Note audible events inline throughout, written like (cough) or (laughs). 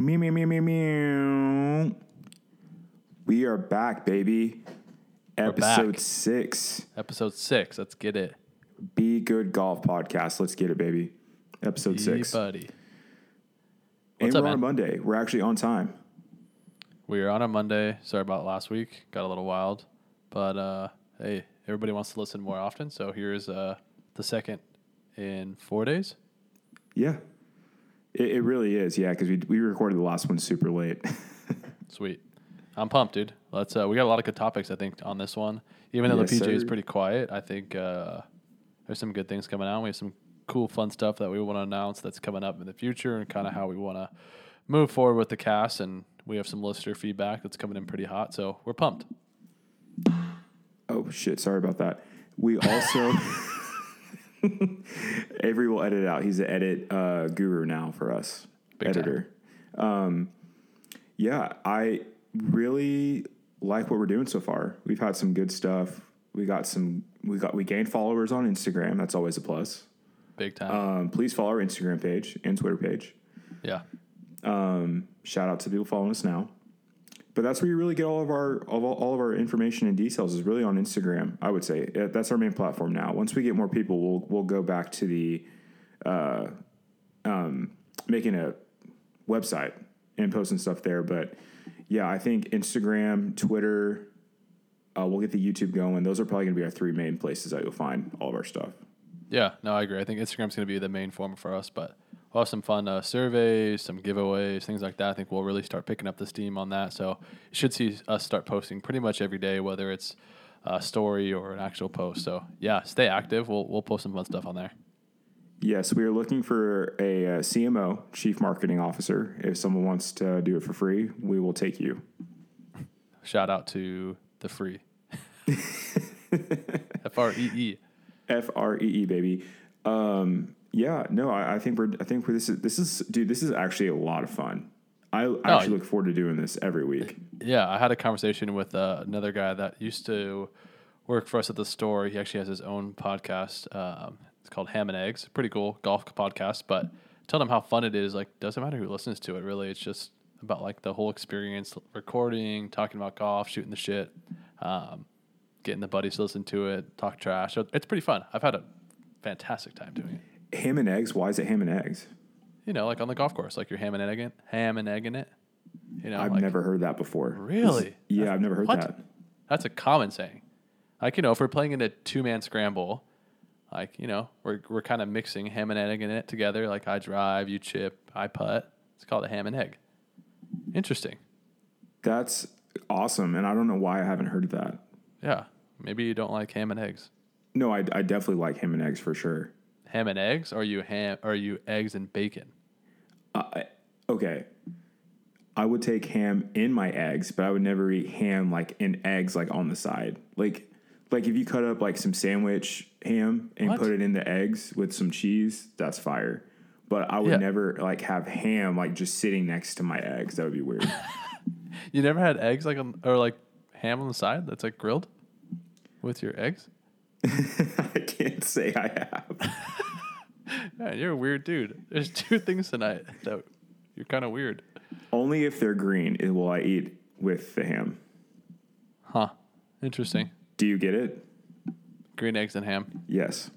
Me, me, me, me, me. We are back, baby. Episode back. six. Episode six. Let's get it. Be Good Golf Podcast. Let's get it, baby. Episode six. Hey, buddy. and What's we're up, on a? Monday. We're actually on time. We are on a Monday. Sorry about last week. Got a little wild. But uh, hey, everybody wants to listen more often. So here's uh, the second in four days. Yeah. It, it really is. Yeah, because we, we recorded the last one super late. (laughs) Sweet. I'm pumped, dude. Let's. Uh, we got a lot of good topics, I think, on this one. Even though Yes, the PJ is pretty quiet, I think uh, there's some good things coming out. We have some cool, fun stuff that we want to announce that's coming up in the future, and kind of how we want to move forward with the cast. And we have some listener feedback that's coming in pretty hot, so we're pumped. Oh shit! Sorry about that. We also (laughs) (laughs) Avery will edit out. He's the edit uh, guru now for us, Big editor. Um, yeah, I really like what we're doing so far. We've had some good stuff. We got some. We got we gained followers on Instagram. That's always a plus. Big time. Um, please follow our Instagram page and Twitter page. yeah. Um, shout out to people following us now. But that's where you really get all of our all, all of our information and details is really on Instagram. I would say that's our main platform now. Once we get more people, we'll we'll go back to the uh, um, making a website and posting stuff there. But yeah, I think Instagram, Twitter, uh, we'll get the YouTube going. Those are probably going to be our three main places that you'll find all of our stuff. Yeah, no, I agree. I think Instagram's going to be the main form for us, but we'll have some fun uh, surveys, some giveaways, things like that. I think we'll really start picking up the steam on that. So you should see us start posting pretty much every day, whether it's a story or an actual post. So yeah, stay active. We'll we'll post some fun stuff on there. Yes, we are looking for a, uh CMO, Chief Marketing Officer. If someone wants to do it for free, we will take you. Shout out to the free. (laughs) F R E E. F R E E baby. Um, yeah, no, I, I think we're. I think we're, this is this is dude. This is actually a lot of fun. I actually look forward to doing this every week. (laughs) Yeah, I had a conversation with uh, another guy that used to work for us at the store. He actually has his own podcast. Um, it's called Ham and Eggs. Pretty cool golf podcast. But tell him how fun it is. Like, doesn't matter who listens to it. Really, it's just about like the whole experience, recording, talking about golf, shooting the shit, um, getting the buddies to listen to it, talk trash. It's pretty fun. I've had a fantastic time doing it. Ham and eggs. Why is it ham and eggs? You know, like on the golf course, like you're ham and egg, ham and egg in it. You know, I've like, never heard that before. Really? Yeah, I've never heard What? that. That's a common saying. Like, you know, if we're playing in a two man scramble, like, you know, we're, we're kind of mixing ham and egg in it together. Like, I drive, you chip, I putt. It's called a ham and egg. Interesting. That's awesome, and I don't know why I haven't heard that. Yeah. Maybe you don't like ham and eggs. No, I, I definitely like ham and eggs for sure. Ham and eggs? Or are you ham? Or are you eggs and bacon? Uh, okay, I would take ham in my eggs, but I would never eat ham like in eggs like on the side. Like like if you cut up like some sandwich ham and What? put it in the eggs with some cheese, that's fire. But I would Yeah. never like have ham like just sitting next to my eggs. That would be weird. (laughs) (laughs) You never had eggs like on, or like ham on the side that's like grilled with your eggs? (laughs) I can't say I have. Yeah, you're a weird dude. (laughs) There's two things tonight that you're kind of weird. Only if they're green will I eat with the ham. Huh. Interesting. Do you get it? Green eggs and ham. Yes.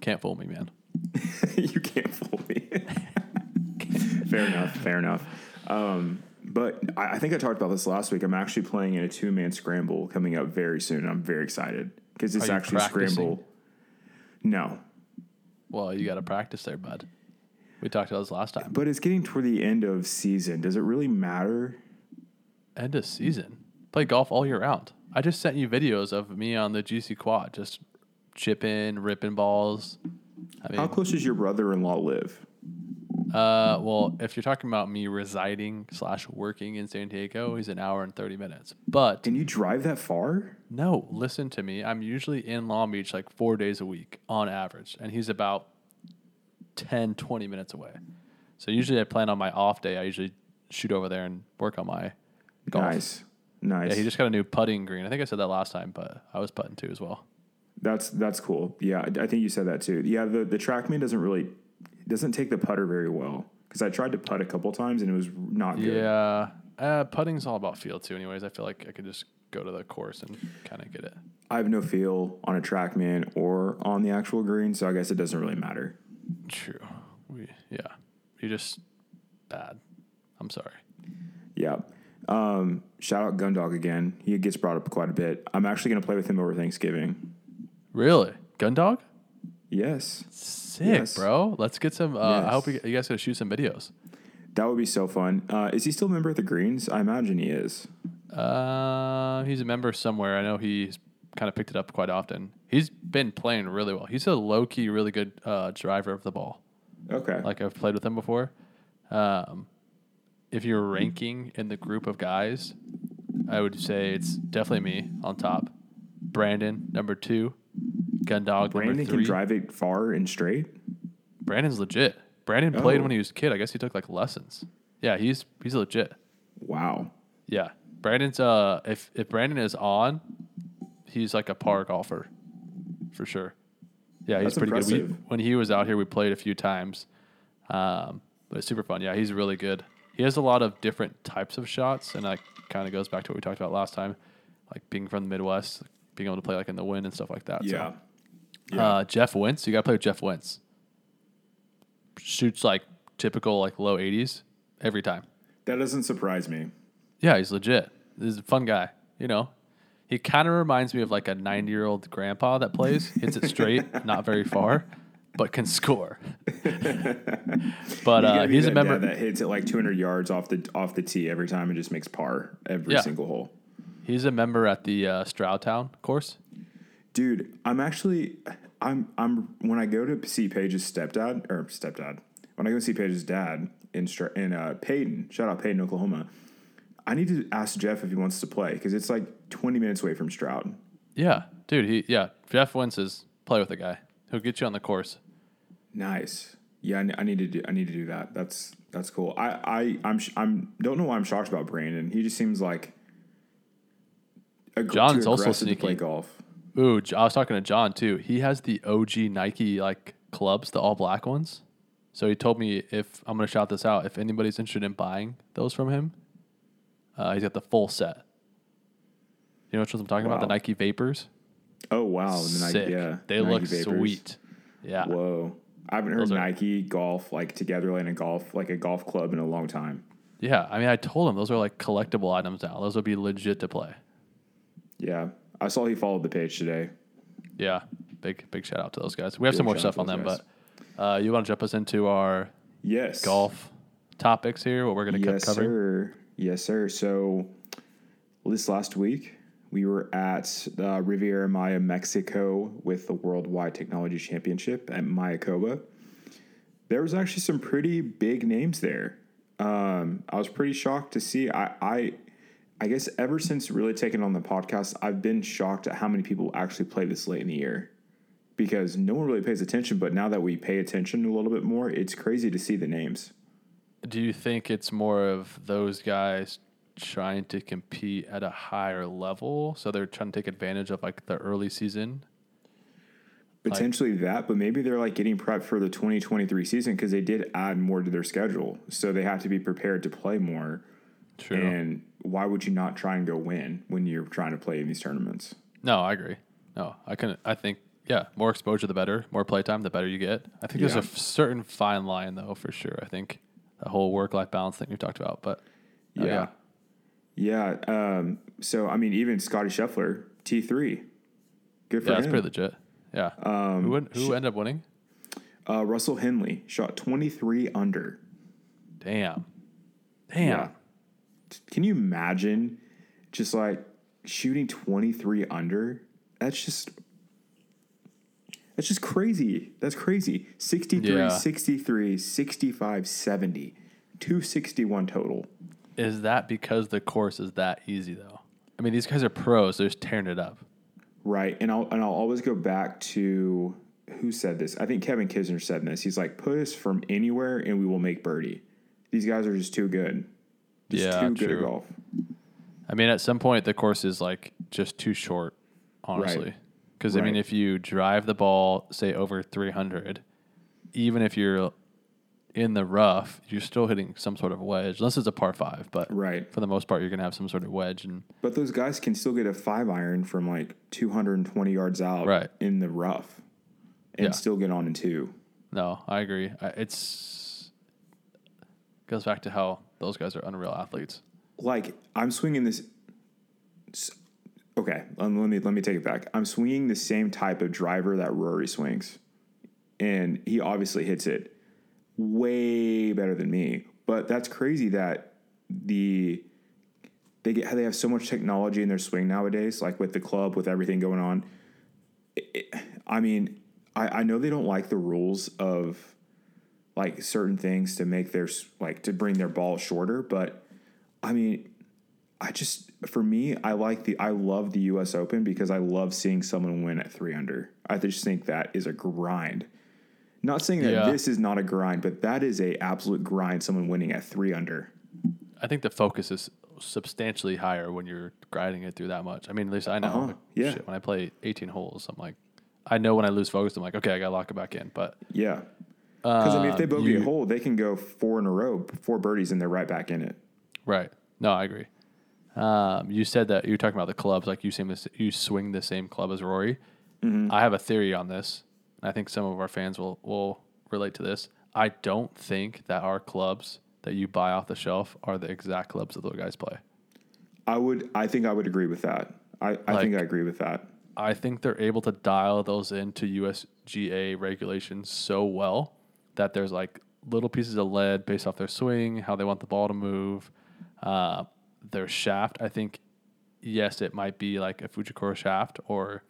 Can't fool me, man. (laughs) you can't fool me. (laughs) fair enough. Fair enough. Um, but I, I think I talked about this last week. I'm actually playing in a two man scramble coming up very soon. I'm very excited because it's actually practicing? scramble. No, Well, you got to practice there, bud. We talked about this last time. but it's getting toward the end of season. Does it really matter? End of season. Play golf all year round. I just sent you videos of me on the GC quad, just chipping, ripping balls. I How close does your brother in law live? Uh, well, if you're talking about me residing slash working in San Diego, he's an hour and 30 minutes. But Can you drive that far? no, listen to me. I'm usually in Long Beach like four days a week on average, and he's about 10, 20 minutes away. So usually I plan on my off day. I usually shoot over there and work on my golf. Nice, nice. Yeah, he just got a new putting green. I think I said that last time, but I was putting too as well. That's that's cool. Yeah, I I think you said that too. Yeah, the the TrackMan doesn't really doesn't take the putter very well. Because I tried to putt a couple times and it was not good. Yeah. Uh, putting's all about feel too. Anyways, I feel like I could just go to the course and kind of get it. I have no feel on a TrackMan or on the actual green, so I guess it doesn't really matter. True. We yeah. You're just bad. I'm sorry. Yeah. Um, shout out Gundog again. He gets brought up quite a bit. I'm actually going to play with him over Thanksgiving. Really, Gundog? Yes. Sick, Yes. bro. Let's get some. Uh, I hope you, you guys gonna shoot some videos. That would be so fun. Uh, is he still a member of the Greens? I imagine he is. Uh, he's a member somewhere. I know he's kind of picked it up quite often. He's been playing really well. He's a low key, really good uh, driver of the ball. Okay. Like I've played with him before. Um, if you're ranking in the group of guys, I would say it's definitely me on top. Brandon number two, Gundog Brandon number can drive it far and straight. Brandon's legit. Brandon played Oh. when he was a kid. I guess he took like lessons. Yeah, he's he's legit. Wow. Yeah, Brandon's uh if if Brandon is on, he's like a par golfer, for sure. Yeah, he's That's pretty good. We, when he was out here, we played a few times, um, but it's super fun. Yeah, he's really good. He has a lot of different types of shots, and that kind of goes back to what we talked about last time, like being from the Midwest, being able to play like in the wind and stuff like that. So, Yeah. Uh, Jeff Wentz, you got to play with Jeff Wentz. Shoots like typical like low 80s every time. That doesn't surprise me. Yeah, he's legit. He's a fun guy. You know, he kind of reminds me of like a 90 year old grandpa that plays, hits it straight, (laughs) not very far, but can score. (laughs) but uh, he's a member. that hits it like 200 yards off the off the tee every time and just makes par every Yeah. single hole. He's a member at the uh, Stroudtown course. Dude, I'm actually I'm I'm when I go to see Paige's stepdad or stepdad when I go to see Paige's dad in in uh, Payton, shout out Payton, Oklahoma. I need to ask Jeff if he wants to play because it's like 20 minutes away from Stroud. Yeah, dude. He yeah. Jeff is play with the guy. He'll get you on the course. Nice. Yeah, I, I need to do. I need to do that. That's that's cool. I I I'm sh- I'm don't know why I'm shocked about Brandon. He just seems like ag- John's also aggressive to play sneaky. golf. Ooh, I was talking to John too. He has the OG Nike like clubs, the all black ones. So he told me if I'm gonna shout this out, if anybody's interested in buying those from him, uh, he's got the full set. You know which ones I'm talking about? The Nike Vapors. Oh wow, the Nike, yeah, they Nike look Vapors. sweet. Yeah. Whoa, I haven't heard Those are- Nike golf like together in a golf like a golf club in a long time. Yeah. I mean, I told him those are like collectible items now. Those would be legit to play. Yeah, I saw he followed the page today. Yeah. Big big shout out to those guys. We have Big some more stuff on them, but uh, you want to jump us into our Yes, golf topics here? What we're gonna Yes, cover? Yes, sir. Yes, sir. So this last week we were at uh, Riviera Maya, Mexico, with the Worldwide Technology Championship at Mayakoba. There was actually some pretty big names there. Um, I was pretty shocked to see. I, I, I guess ever since really taking on the podcast, I've been shocked at how many people actually play this late in the year because no one really pays attention. But now that we pay attention a little bit more, it's crazy to see the names. Do you think it's more of those guys trying to compete at a higher level? So they're trying to take advantage of like the early season? Potentially that, but maybe they're like getting prepped for the 2023 season because they did add more to their schedule. So they have to be prepared to play more. True. And why would you not try and go win when you're trying to play in these tournaments? no, I agree. No, I can. I think yeah, more exposure the better. More playtime the better you get. I think there's Yeah. a f- certain fine line though for sure. I think the whole work life balance thing we've talked about, but oh, yeah. Yeah. Um, so, I mean, even Scottie Scheffler, T3. Good for yeah, that's him. pretty legit. Yeah. Um, who who ended up winning? Uh, Russell Henley shot 23 under. Damn. Damn. Yeah. Can you imagine just like shooting 23 under? That's just that's just crazy. That's crazy. 63, Yeah. 63, 65, 70. 261 total. Is that because the course is that easy though? I mean, these guys are pros. They're just tearing it up. Right. And I'll and I'll always go back to who said this? I think Kevin Kisner said this. He's like, put us from anywhere and we will make birdie. These guys are just too good. Just Yeah, too good at true. golf. I mean, at some point, the course is like just too short, honestly. Because I mean, if you drive the ball, say over 300, even if you're in the rough, you're still hitting some sort of wedge, unless it's a par five. But Right. for the most part, you're gonna have some sort of wedge, and But those guys can still get a five iron from like 220 yards out Right. in the rough and Yeah. still get on in two. no, I agree. It's goes back to how those guys are unreal athletes. Like I'm swinging this. Okay, um, let me let me take it back. I'm swinging the same type of driver that Rory swings, and he obviously hits it way better than me. But that's crazy that the they get they have so much technology in their swing nowadays, like with the club, with everything going on. It- I mean, I, I know they don't like the rules of like certain things to make their like to bring their ball shorter, but I mean, I just for me, I like the I love the U.S. Open because I love seeing someone win at three under. I just think that is a grind. Not saying that Yeah. this is not a grind, but that is a absolute grind. Someone winning at three under. I think the focus is substantially higher when you're grinding it through that much. I mean, at least I know. Uh-huh, like, yeah. shit, when I play 18 holes, I'm like, I know when I lose focus, I'm like, okay, I gotta lock it back in. But Yeah, because I mean, if they Um, bogey a hole, they can go four in a row, four birdies, and they're right back in it. right, no, I agree. Um, you said that you were talking about the clubs, like you seem to, you swing the same club as Rory. Mm-hmm. I have a theory on this. and I think some of our fans will will relate to this. I don't think that our clubs that you buy off the shelf are the exact clubs that those guys play. I would, I think, I would agree with that. I, I think I agree with that. I think they're able to dial those into USGA regulations so well that there's like little pieces of lead based off their swing, how they want the ball to move, uh, their shaft. I think, yes, it might be like a Fujikura shaft or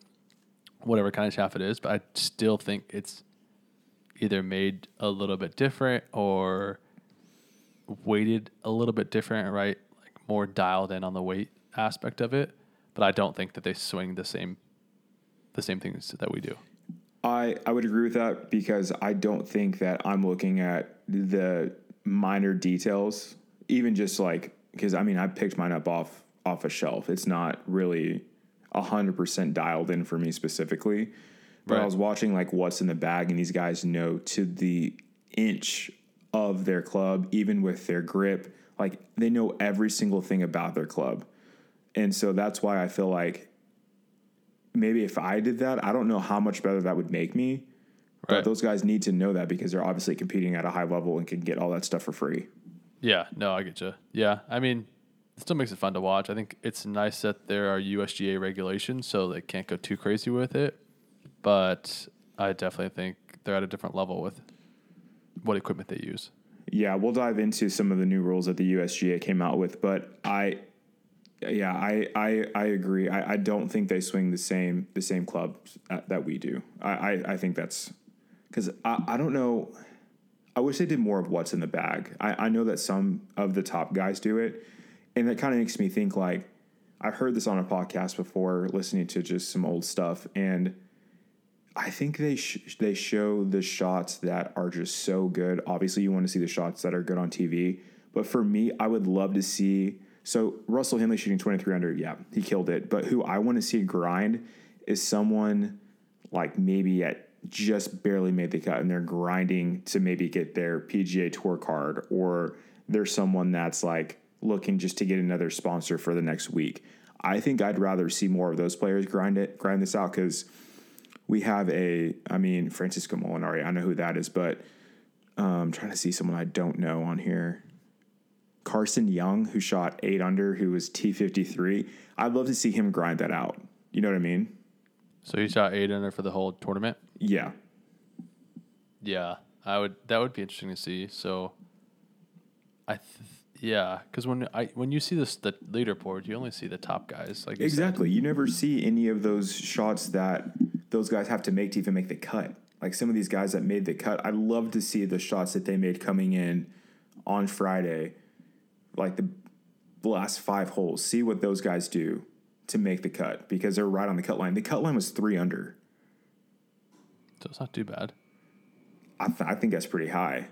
whatever kind of shaft it is, but I still think it's either made a little bit different or weighted a little bit different, right? Like more dialed in on the weight aspect of it. But I don't think that they swing the same the same things that we do. I, I would agree with that because I don't think that I'm looking at the minor details, even just like because I mean I picked mine up off off a shelf. It's not really hundred percent dialed in for me specifically. But I was watching like what's in the bag, and these guys know to the inch of their club, even with their grip. Like they know every single thing about their club, and so that's why I feel like maybe if I did that, I don't know how much better that would make me. But Right. those guys need to know that because they're obviously competing at a high level and can get all that stuff for free. Yeah, no, I get you. Yeah, I mean, it still makes it fun to watch. I think it's nice that there are USGA regulations, so they can't go too crazy with it. But I definitely think they're at a different level with what equipment they use. Yeah, we'll dive into some of the new rules that the USGA came out with, but I, yeah, I I, I agree. I, I don't think they swing the same the same clubs that, uh, that we do. I, I, I think that's because I, I don't know. I wish they did more of what's in the bag. I, I know that some of the top guys do it, and that kind of makes me think like I've heard this on a podcast before, listening to just some old stuff, and I think they sh- they show the shots that are just so good. Obviously, you want to see the shots that are good on TV, but for me, I would love to see. So Russell Henley shooting twenty three under, yeah, he killed it. But who I want to see grind is someone like maybe at just barely made the cut and they're grinding to maybe get their PGA Tour card, or there's someone that's like looking just to get another sponsor for the next week. I think I'd rather see more of those players grind it, grind this out because we have a, I mean, Francesco Molinari. I know who that is, but um, I'm trying to see someone I don't know on here. Carson Young, who shot eight under, who was T53. I'd love to see him grind that out. You know what I mean? So he shot eight under for the whole tournament. Yeah. Yeah, I would. That would be interesting to see. So, I, th- yeah, because when I when you see this the leaderboard, you only see the top guys. Like you. Exactly. You never see any of those shots that those guys have to make to even make the cut. Like some of these guys that made the cut, I'd love to see the shots that they made coming in on Friday, like the last five holes. See what those guys do to make the cut because they're right on the cut line. The cut line was three under. So it's not too bad. I, th- I think that's pretty high.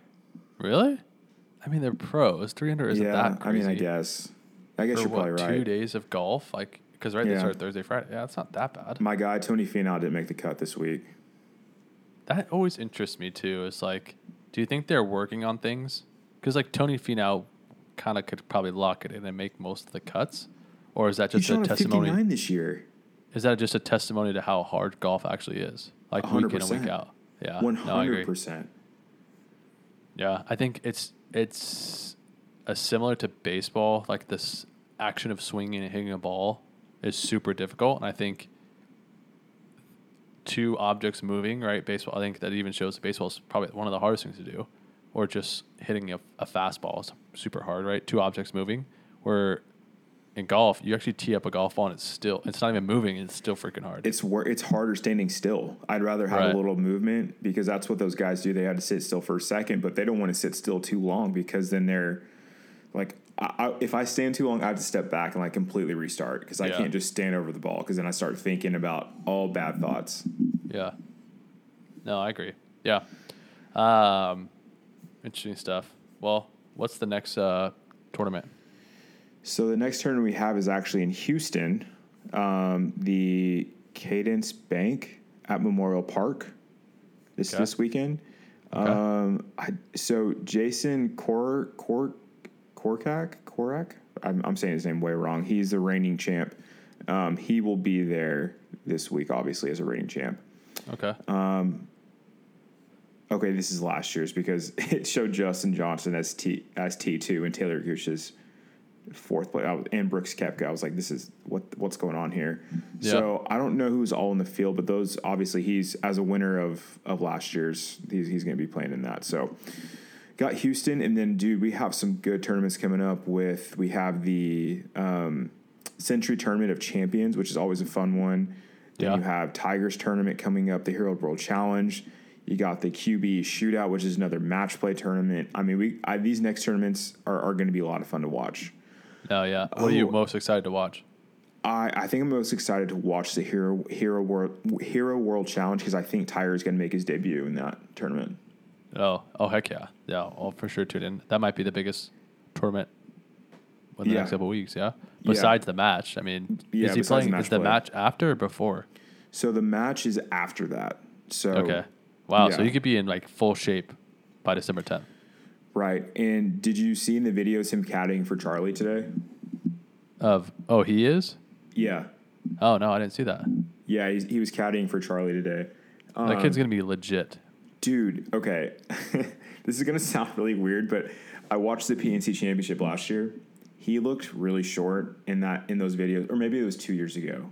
Really? I mean, they're pros. Three hundred isn't yeah, that I mean. I guess. I guess For you're probably what, right. Two days of golf, like because right they start Thursday, Friday. Yeah, it's not that bad. My guy Tony Finau didn't make the cut this week. That always interests me too. Is like, do Do you think they're working on things? Because like Tony Finau kind of could probably lock it in and make most of the cuts, or is that just a testimony? 59 this year. Is that just a testimony to how hard golf actually is, like week in and week 100%. out? Yeah, One no, I agree. hundred percent. Yeah, I think it's it's a similar to baseball. Like this action of swinging and hitting a ball is super difficult, and I think two objects moving, right? Baseball. I think that even shows that baseball is probably one of the hardest things to do, or just hitting a, a fastball is super hard, right? Two objects moving. Where in golf, you actually tee up a golf ball and it's still it's not even moving. It's still freaking hard. It's wor- it's harder standing still. I'd rather have Right. a little movement because that's what those guys do. They had to sit still for a second, but they don't want to sit still too long because then they're like, I, I, if I stand too long, I have to step back and like completely restart because I Yeah. can't just stand over the ball because then I start thinking about all bad thoughts. Yeah. No, I agree. Yeah. Um, interesting stuff. Well, what's the next uh, tournament? So the next tournament we have is actually in Houston, um, the Cadence Bank at Memorial Park. This Okay. this weekend. Okay. Um, I, so Jason Kor Kor Korkak Korak. I'm, I'm saying his name way wrong. He's the reigning champ. Um, he will be there this week, obviously as a reigning champ. Okay. Okay, this is last year's because (laughs) it showed Dustin Johnson as T as T two and Taylor Gooch's fourth was, and Brooks Koepka. I was like, this is what what's going on here. So I don't know who's all in the field, but those obviously he's as a winner of of last year's. He's he's going to be playing in that. So got Houston, and then dude, we have some good tournaments coming up. With we have the um, Sentry Tournament of Champions, which is always a fun one. Then Yeah. you have Tigers tournament coming up, the Hero World Challenge. You got the QB Shootout, which is another match play tournament. I mean, we I, these next tournaments are, are going to be a lot of fun to watch. Oh yeah. What are you Oh. most excited to watch? I, I think I'm most excited to watch the Hero Hero World Hero World Challenge because I think Tiger is going to make his debut in that tournament. Oh, oh, heck yeah, yeah. I'll for sure tune in. That might be the biggest tournament in the Yeah. next couple of weeks. Yeah. Yeah. Besides the match, I mean, Yeah, is he playing? the match is the play. match after or before? So the match is after that. So Okay. Wow. So yeah. you could be in like full shape by December 10th. right. And did you see in the videos him caddying for Charlie today? Of oh, he is. Yeah, Oh no, I didn't see that. yeah. He's, he was caddying for Charlie today. that kid's um, gonna be legit. Dude, okay. (laughs) this is going to sound really weird, but I watched the PNC Championship last year. He looked really short in that in those videos or maybe it was 2 years ago.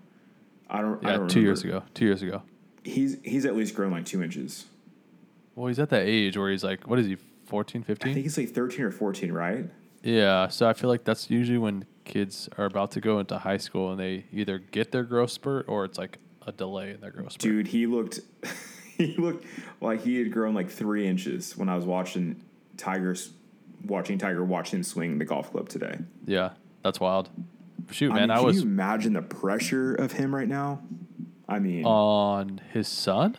I don't I Yeah, don't two years ago. Two years ago. He's he's at least grown like 2 inches. Well, he's at that age where he's like, what is he, 14, 15? I think he's like 13 or 14, right? Yeah, so I feel like that's usually when kids are about to go into high school and they either get their growth spurt or it's like a delay in their growth spurt. Dude, he looked (laughs) he looked like he had grown like 3 inches when I was watching Tigers watching Tiger watch him swing the golf club today. Yeah, that's wild. Shoot, I man, mean, I, can was you imagine the pressure of him right now? I mean, on his son.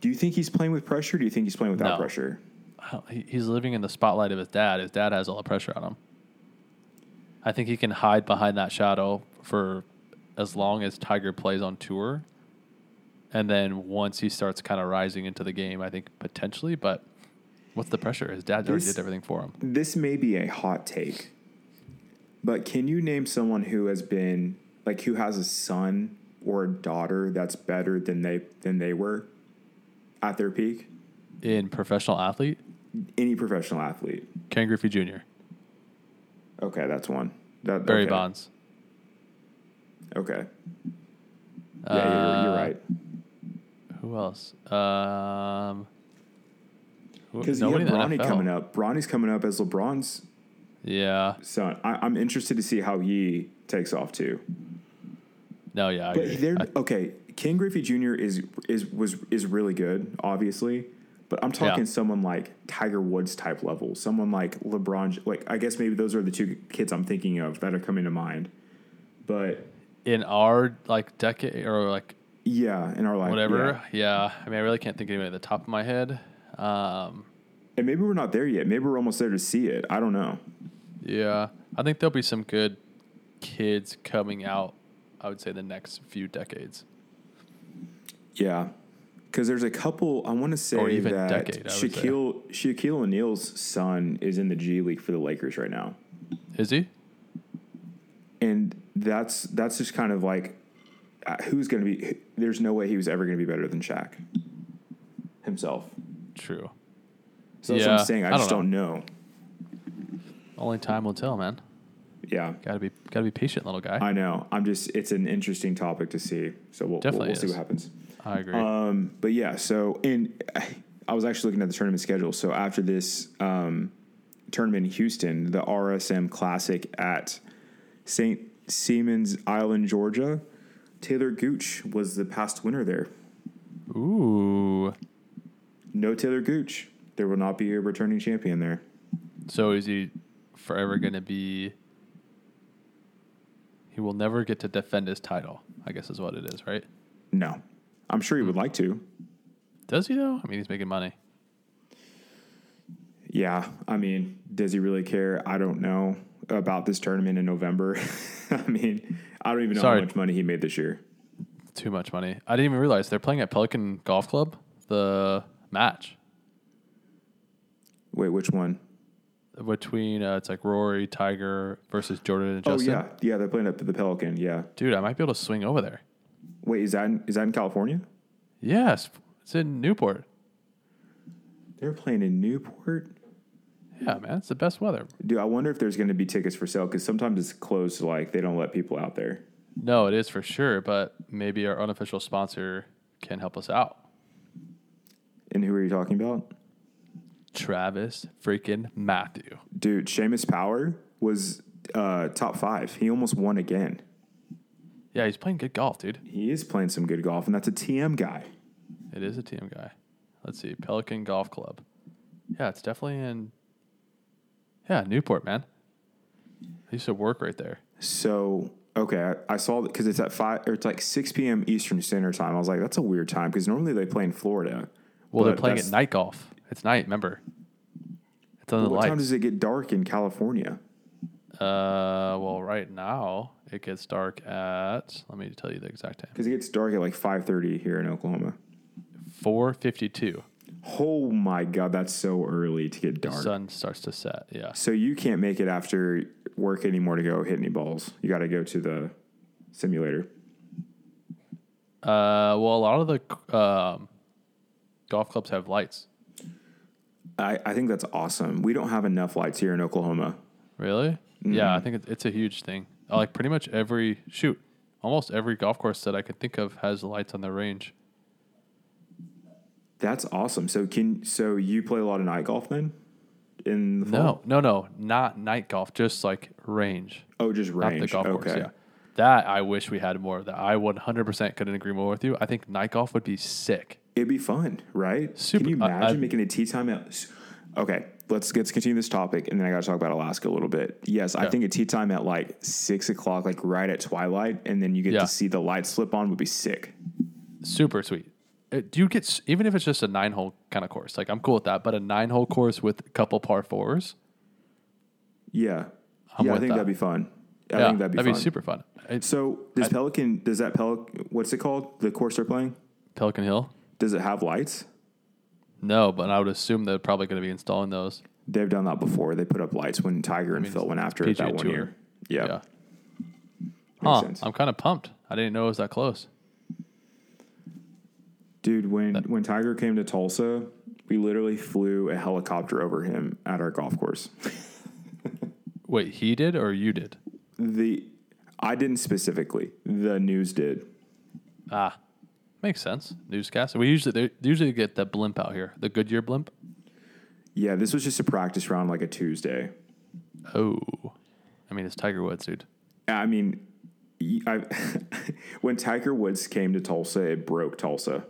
Do you think he's playing with pressure? Or do you think he's playing without No. pressure? I don't- he- He's living in the spotlight of his dad. His dad has all the pressure on him. I think he can hide behind that shadow for as long as Tiger plays on tour. And then once he starts kind of rising into the game, I think potentially, but what's the pressure? His dad already did everything for him. This may be a hot take, but can you name someone who has been like who has a son or a daughter that's better than they than they were at their peak? In professional athlete, Any professional athlete. Ken Griffey Jr., Okay, that's one. That Barry okay. Bonds. Okay. Yeah, you're, you're Uh, right. Who else? Um, Because you have Bronny coming up. Bronny's coming up as LeBron's Yeah. son. I, I'm interested to see how he takes off too. No, yeah. I But agree. they're I- okay. Ken Griffey Jr. is is was is really good, obviously. But I'm talking Yeah. someone like Tiger Woods type level, someone like LeBron. Like I guess maybe those are the two kids I'm thinking of that are coming to mind. But in our like decade or like yeah, in our life, whatever. yeah. Yeah. I mean, I really can't think of anybody at the top of my head. Um, And maybe we're not there yet. Maybe we're almost there to see it. I don't know. yeah, I think there'll be some good kids coming out. I would say the next few decades. Yeah, Because there's a couple. I want to say that decade, would say. Shaquille Shaquille O'Neal's son is in the G League for the Lakers right now, Is he? and that's that's just kind of like uh, who's going to be. There's no way he was ever going to be better than Shaq himself. True. So that's what I'm saying. I, I don't just know. don't know. Only time will tell, man. Yeah, Gotta be gotta be patient, little guy. I know. I'm just. It's an interesting topic to see. So we'll we'll, Definitely we'll see is. what happens. I agree. Um, but yeah, so in (sighs) I was actually looking at the tournament schedule. So after this um, tournament in Houston, the RSM Classic at St. Simons Island, Georgia, Taylor Gooch was the past winner there. Ooh. No Taylor Gooch. There will not be a returning champion there. So is he forever gonna be? He will never get to defend his title. I guess is what it is, right? No. I'm sure he would like to. Does he though? I mean, he's making money. Yeah. I mean, does he really care? I don't know about this tournament in November. (laughs) I mean, I don't even know Sorry. how much money he made this year. Too much money. I didn't even realize they're playing at Pelican Golf Club. The match Wait, which one? Between uh, it's like Rory Tiger versus Jordan and Justin. Oh Justin. yeah, yeah, they're playing up to the Pelican. Yeah. Dude, I might be able to swing over there. Wait, is that in, is that in California? Yes, it's in Newport. They're playing in Newport. Yeah, man, it's the best weather. Dude, I wonder if there's going to be tickets for sale because sometimes it's closed. Like they don't let people out there. No, it is for sure, but maybe our unofficial sponsor can help us out. And who are you talking about? Travis freaking Mathew. Dude, Seamus Power was uh, top five. He almost won again. Yeah, he's playing good golf, dude. He is playing some good golf, and that's a TM guy. It is a TM guy. Let's see, Pelican Golf Club. Yeah, it's definitely in. Yeah, Newport, man. I used to work right there. So okay, I, I saw that because it's at five or it's like six p.m. Eastern Standard Time. I was like, that's a weird time because normally they play in Florida. Well, they're playing at night golf. It's night, remember? It's under the light. What time does it get dark in California? Uh, well, right now it gets dark at. Let me tell you the exact time. Because it gets dark at like five thirty here in Oklahoma. Four fifty-two. Oh my god, that's so early to get dark. The sun starts to set. Yeah. So you can't make it after work anymore to go hit any balls. You got to go to the simulator. Uh, well, a lot of the um, golf clubs have lights. I, I think that's awesome. We don't have enough lights here in Oklahoma. Really? Yeah, I think it's, it's a huge thing. Uh, Like pretty much every shoot, almost every golf course that I could think of has lights on their range. That's awesome. So can so you play a lot of night golf then? In the fall? No, no, no, not night golf, just like range, Oh, just range. not the golf okay. course. Yeah, that I wish we had more of that. I 100% couldn't agree more with you. I think night golf would be sick. It'd be fun, right? Super- Can you imagine I- making a tea time at? Okay, let's let's continue this topic, and then I got to talk about Alaska a little bit. Yes, I think a tea time at like six o'clock, like right at twilight, and then you get Yeah. to see the lights flip on would be sick. Super sweet. Uh, Do you get even if it's just a nine hole kind of course? Like I'm cool with that, but a nine hole course with a couple par fours. Yeah, I'm yeah, I think that. that'd be fun. I yeah, think that'd be fun. super fun. So does Pelican? Does that Pelican? What's it called? The course they're playing? Pelican Hill. Does it have lights? No, but I would assume they're probably going to be installing those. They've done that before. They put up lights when Tiger and mean, Phil went after it that one Tour. year. Yeah, Yeah. Huh. sense. I'm kind of pumped. I didn't know it was that close. Dude, when when Tiger came to Tulsa, we literally flew a helicopter over him at our golf course. (laughs) Wait, he did or you did? The I didn't specifically. The news did. Ah, makes sense. Newscast. We usually they usually get the blimp out here, the Goodyear blimp. Yeah, this was just a practice round like a Tuesday. Oh, I mean it's Tiger Woods, dude. I mean, I, (laughs) when Tiger Woods came to Tulsa, it broke Tulsa.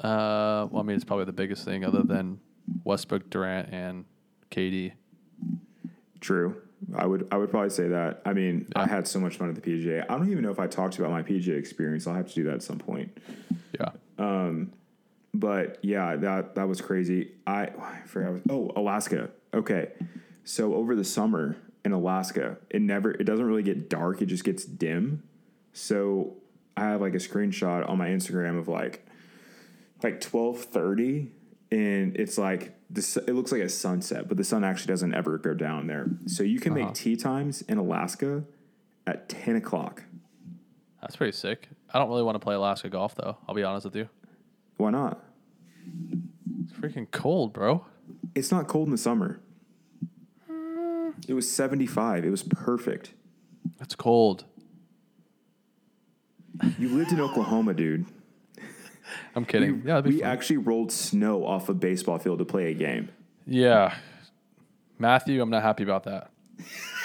Uh, well, I mean it's probably the biggest thing other than Westbrook, Durant, and KD. True. I would I would probably say that. I mean, I had so much fun at the PGA. I don't even know if I talked about my PGA experience. I'll have to do that at some point. Yeah. Um, but yeah, that that was crazy. I, I forgot. what- Oh, Alaska. Okay, so over the summer in Alaska, it never it doesn't really get dark. It just gets dim. So I have like a screenshot on my Instagram of like like twelve thirty, and it's like the su- it looks like a sunset, but the sun actually doesn't ever go down there. So you can Uh-huh. make tea times in Alaska at ten o'clock. That's pretty sick. I don't really want to play Alaska golf though. I'll be honest with you. Why not? It's freaking cold, bro. It's not cold in the summer. It was seventy five. It was perfect. It's cold. You lived in (laughs) Oklahoma, dude. I'm kidding. yeah, be We fun. actually rolled snow off a baseball field to play a game. yeah. Matthew, I'm not happy about that.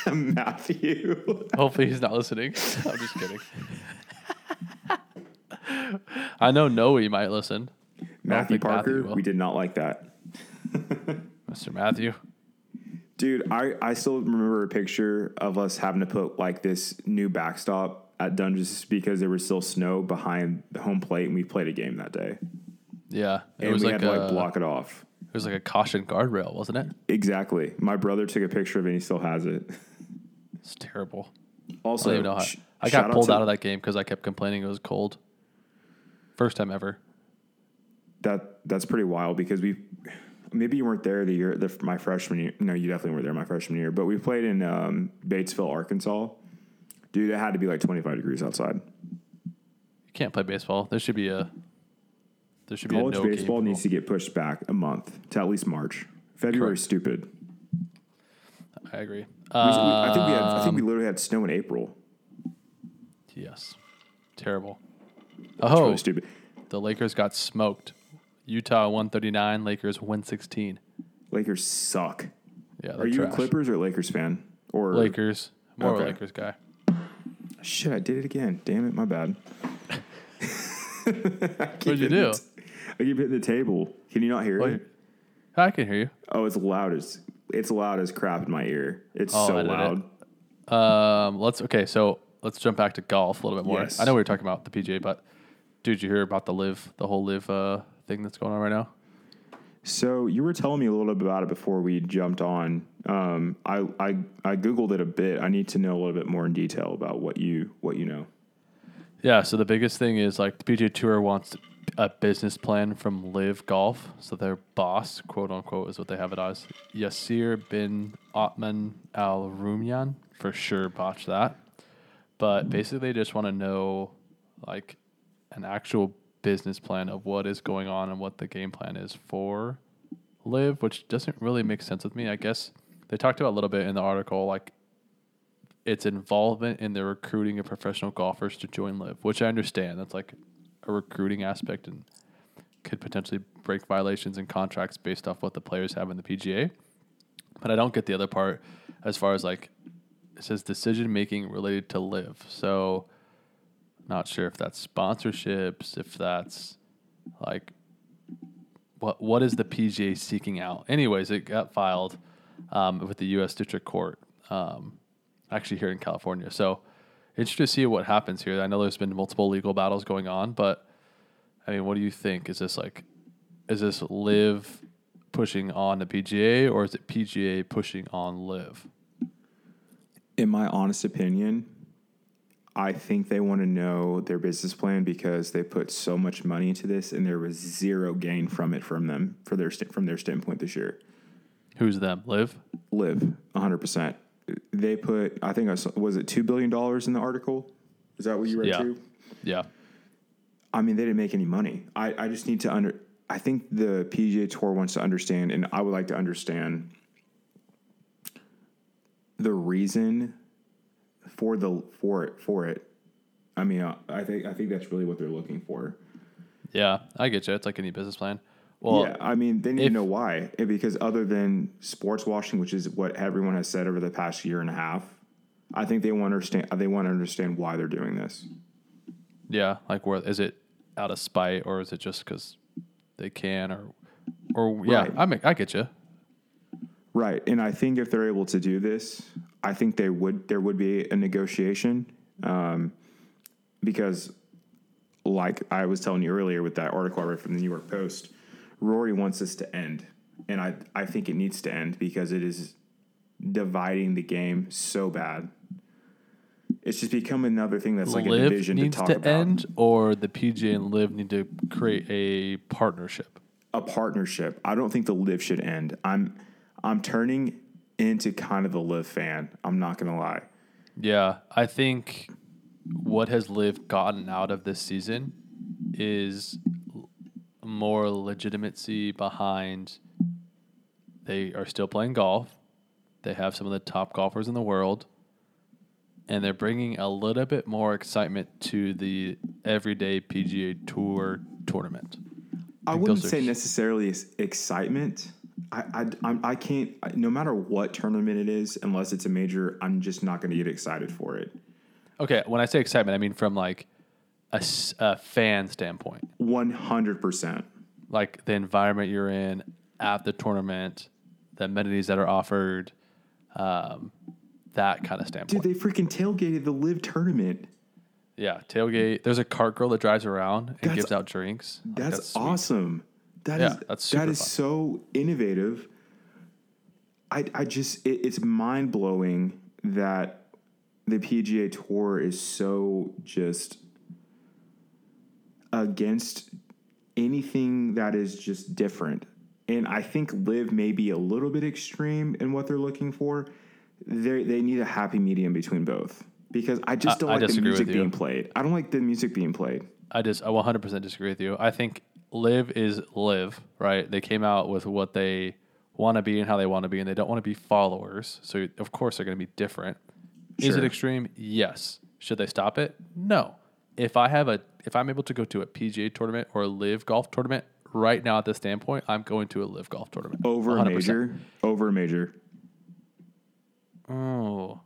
(laughs) Matthew. Hopefully he's not listening. (laughs) I'm just kidding. I know Noe might listen. Matthew think Matthew Parker, we did not like that. Mr. Matthew. Dude, I, I still remember a picture of us having to put like this new backstop at Dungeons because there was still snow behind the home plate and we played a game that day. Yeah. It And was we like had to a, like block it off. it was like a caution guardrail, wasn't it? Exactly. My brother took a picture of it and he still has it. It's terrible. I Also, know how. sh- I got pulled to- out of that game because I kept complaining it was cold. First time ever. that that's pretty wild because we maybe you weren't there the year the, my freshman year. No, you definitely weren't there my freshman year. But we played in um, Batesville, Arkansas. Dude, it had to be like 25 degrees outside. You can't play baseball. There should be a. There should be College no baseball needs to get pushed back a month to at least March. February is stupid. I agree. I think we had. I Um, think we literally had snow in April. Yes. Terrible. Oh, really stupid. the Lakers got smoked. Utah 139, Lakers 116. Lakers suck. Yeah, they're you trash. a Clippers or Lakers fan? Or Lakers. More Okay. Lakers guy. Shit, I did it again. Damn it, my bad. (laughs) What'd you do? I keep hitting the table. Can you not hear Wait. it? I can hear you. Oh, it's loud as it's loud as crap in my ear. It's I'll so edit it. loud. Um, let's okay. So let's jump back to golf a little bit more. Yes. I know we were talking about the PGA, but dude, you hear about the LIV, the whole LIV uh, thing that's going on right now? So you were telling me a little bit about it before we jumped on. Um, I, I I googled it a bit. I need to know a little bit more in detail about what you what you know. Yeah. So the biggest thing is like the PGA Tour wants a business plan from LIV Golf. So their boss, quote unquote, is what they have it as Yasir bin Otman Al Rumyan. For sure, botch that. But basically, they just want to know like an actual business plan of what is going on and what the game plan is for LIV, which doesn't really make sense with me. I guess they talked about a little bit in the article, like its involvement in the recruiting of professional golfers to join LIV, which I understand. That's like a recruiting aspect and could potentially break violations and contracts based off what the players have in the PGA. But I don't get the other part as far as like it says decision making related to LIV. So not sure if that's sponsorships, if that's like what what is the PGA seeking out? Anyways, it got filed um, with the U.S. District Court, um, actually here in California. So interested to see what happens here. I know there's been multiple legal battles going on, but I mean, what do you think? Is this like, is this LIV pushing on the PGA or is it PGA pushing on LIV? In my honest opinion, I think they want to know their business plan because they put so much money into this, and there was zero gain from it from them for their st- from their standpoint this year. Who's them? LIV? LIV 100. percent They put I think I saw, was it two billion dollars in the article. Is that what you read Yeah. too? Yeah. I mean, they didn't make any money. I, I just need to under. I think the PGA Tour wants to understand, and I would like to understand the reason for the for it for it. I mean, I think I think that's really what they're looking for. Yeah. I get you. It's like any business plan. Well, yeah, I mean, they need if- to know why. And because other than sports washing, which is what everyone has said over the past year and a half, I think they want to understand. They want to understand why they're doing this. Yeah, like where is it out of spite or is it just because they can or or yeah, Right. I make I get you. Right, and I think if they're able to do this, I think they would. There would be a negotiation, um, because, like I was telling you earlier with that article I read from the New York Post, Rory wants this to end, and I I think it needs to end because it is dividing the game so bad. It's just become another thing that's like a LIV division to needs talk to about. end, or the PGA and LIV need to create a partnership. a partnership. I don't think the LIV should end. I'm I'm turning into kind of the LIV fan. I'm not gonna lie. Yeah, I think what has LIV gotten out of this season is more legitimacy behind. They are still playing golf. They have some of the top golfers in the world, and they're bringing a little bit more excitement to the everyday PGA Tour tournament. I think wouldn't say necessarily excitement. I I I'm, can't. I, no matter what tournament it is, unless it's a major, I'm just not going to get excited for it. Okay, when I say excitement, I mean from like a, a fan standpoint. One hundred percent. like the environment you're in at the tournament, the amenities that are offered, um, that kind of standpoint. Dude, they freaking tailgated the LIV tournament. yeah, tailgate. There's a cart girl that drives around and That's- gives out drinks. Like, That's, awesome. That is Yeah, that's that is so innovative. I I just it, it's mind blowing that the PGA Tour is so just against anything that is just different. And I think LIV may be a little bit extreme in what they're looking for. They they need a happy medium between both because I just don't I like the music being played. I don't like the music being played. I just I 100% disagree with you. I think LIV is LIV, right? They came out with what they want to be and how they want to be, and they don't want to be followers. So of course they're going to be different. Is it extreme? Yes. Should they stop it? No. If I have a if I'm able to go to a PGA tournament or a LIV golf tournament right now at this standpoint, I'm going to a LIV golf tournament Over a 100%. major, over a major. Oh,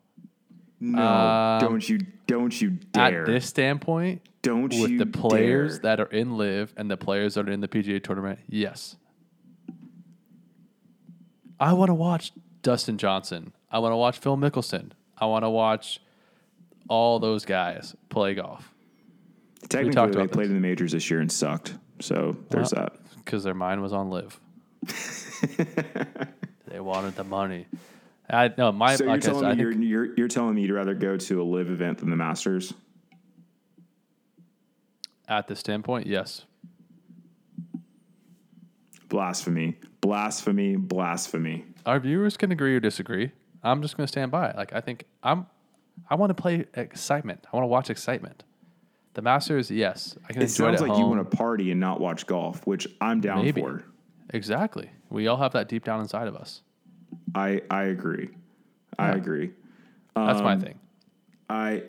No, Um, don't you, don't you dare, at this standpoint, don't with the players dare. that are in LIV and the players that are in the PGA tournament, yes. I want to watch Dustin Johnson. I want to watch Phil Mickelson. I want to watch all those guys play golf Technically, talked they about played this. in the majors this year and sucked. So there's Well, that. (laughs) because their mind was on LIV. (laughs) they wanted the money. I no, my So you're like I, said, telling I me you're, you're you're telling me you'd rather go to a LIV event than the Masters? at this standpoint, yes. Blasphemy! Blasphemy! Blasphemy! Our viewers can agree or disagree. I'm just going to stand by it. Like I think I'm, I want to play excitement. I want to watch excitement. The Masters, yes, I can It enjoy it sounds like home. you want to party and not watch golf, which I'm down Maybe. for. exactly. We all have that deep down inside of us. I I agree. I Yeah. agree. That's Um, my thing. I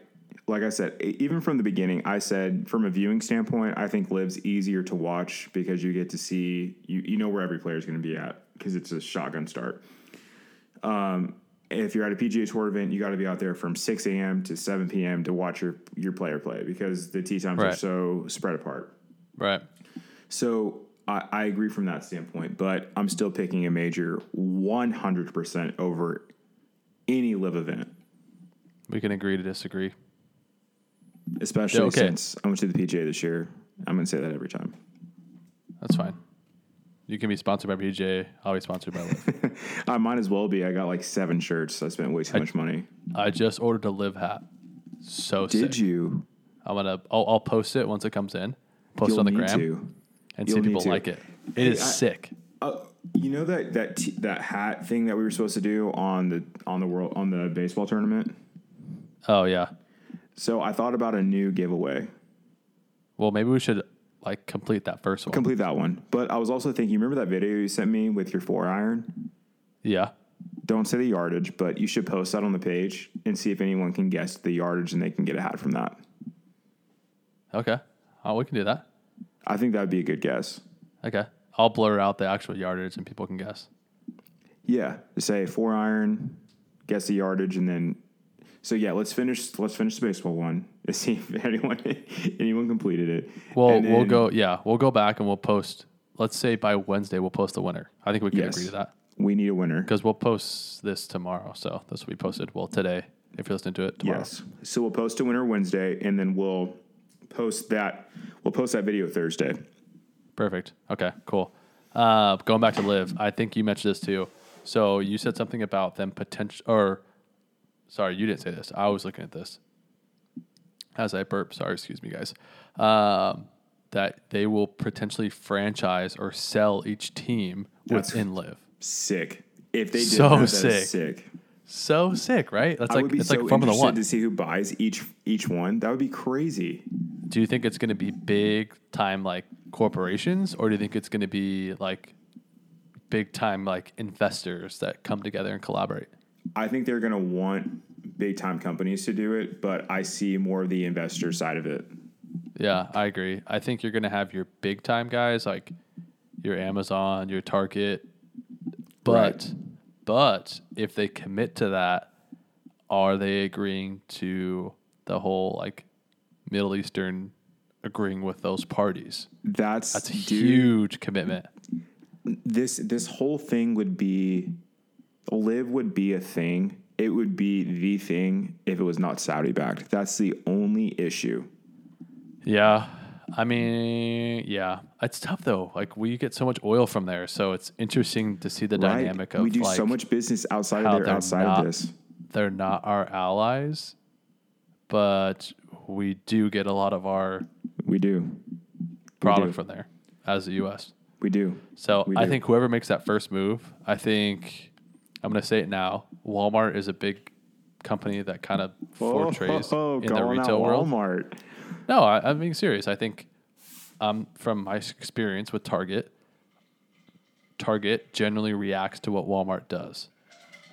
like I said, even from the beginning, I said from a viewing standpoint, I think LIV's easier to watch because you get to see you you know where every player is going to be at because it's a shotgun start. Um, if you're at a PGA Tour event, you got to be out there from 6 a.m. to 7 p.m. to watch your your player play because the tee times are so spread apart. Right. So I, I agree from that standpoint, but I'm still picking a major 100% over any LIV event, We can agree to disagree. especially okay. since I went to the PGA this year. I'm going to say that every time. That's fine. You can be sponsored by BJ. I'll be sponsored by LIV. (laughs) I might as well be. I got like seven shirts. I spent way too much money. I just ordered a LIV hat. So Did sick. you? I'm gonna. I'll, I'll post it once it comes in. Post You'll it on the gram to. And You'll see people like it. It is I- sick. Uh, you know that that t- that hat thing that we were supposed to do on the on the world on the baseball tournament. Oh yeah. So I thought about a new giveaway. Well, maybe we should like complete that first one. Complete that one. But I was also thinking. You remember that video you sent me with your four iron? yeah. Don't say the yardage, but you should post that on the page and see if anyone can guess the yardage and they can get a hat from that. Okay. Oh, we can do that. I think that would be a good guess. Okay. I'll blur out the actual yardage and people can guess. Yeah, say four iron, guess the yardage, and then. So yeah, let's finish. Let's finish the baseball one. To see if (laughs) anyone anyone completed it. Well, And we'll go. Yeah, we'll go back and we'll post. Let's say by Wednesday we'll post the winner. I think we can Yes. agree to that We need a winner. because we'll post this tomorrow. So this will be posted. Well, today if you're listening to it tomorrow. Yes. So we'll post a winner Wednesday, and then we'll post that. We'll post that video Thursday. Perfect. Okay. Cool. Uh, going back to LIV, I think you mentioned this too. So you said something about them potential, or sorry, you didn't say this. I was looking at this. as I burp, sorry, excuse me, guys, um, that they will potentially franchise or sell each team That's- within LIV. Sick. If they did So that, that is sick. sick. So sick, right? That's I like it's so like Formula One. to see who buys each each one. That would be crazy. Do you think it's going to be big time like corporations, or do you think it's going to be like big time like investors that come together and collaborate? I think they're going to want big time companies to do it, but I see more of the investor side of it. Yeah, I agree. I think you're going to have your big time guys like your Amazon, your Target, but Right. But if they commit to that, are they agreeing to the whole like Middle Eastern agreeing with those parties? That's, That's a dude, huge commitment. this this whole thing would be LIV would be a thing. It would be the thing if it was not Saudi backed. That's the only issue. Yeah. I mean, yeah, it's tough though. Like we get so much oil from there, so it's interesting to see the Right? dynamic of we do like so much business outside of there, outside not- of this. they're not our allies, but we do get a lot of our We do. product do. from there as the U.S. We do. So We I think whoever makes that first move, I think I'm going to say it now. Walmart is a big company that kind of portrays oh, (laughs) in the retail world. Walmart. No, I, I'm being serious. I think um, from my experience with Target, Target generally reacts to what Walmart does.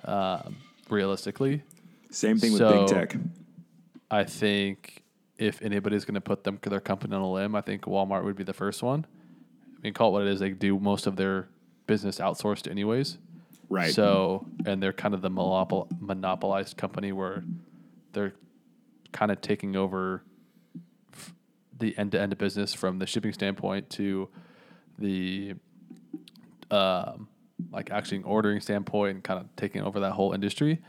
Um, realistically, Same thing with big tech. I think if anybody's going to put them their company on a limb, I think Walmart would be the first one. I mean, call it what it is. They do most of their business outsourced, anyways. Right. So, and they're kind of the monopol- monopolized company where they're kind of taking over the end to end business from the shipping standpoint to the um, like actually ordering standpoint and kind of taking over that whole industry.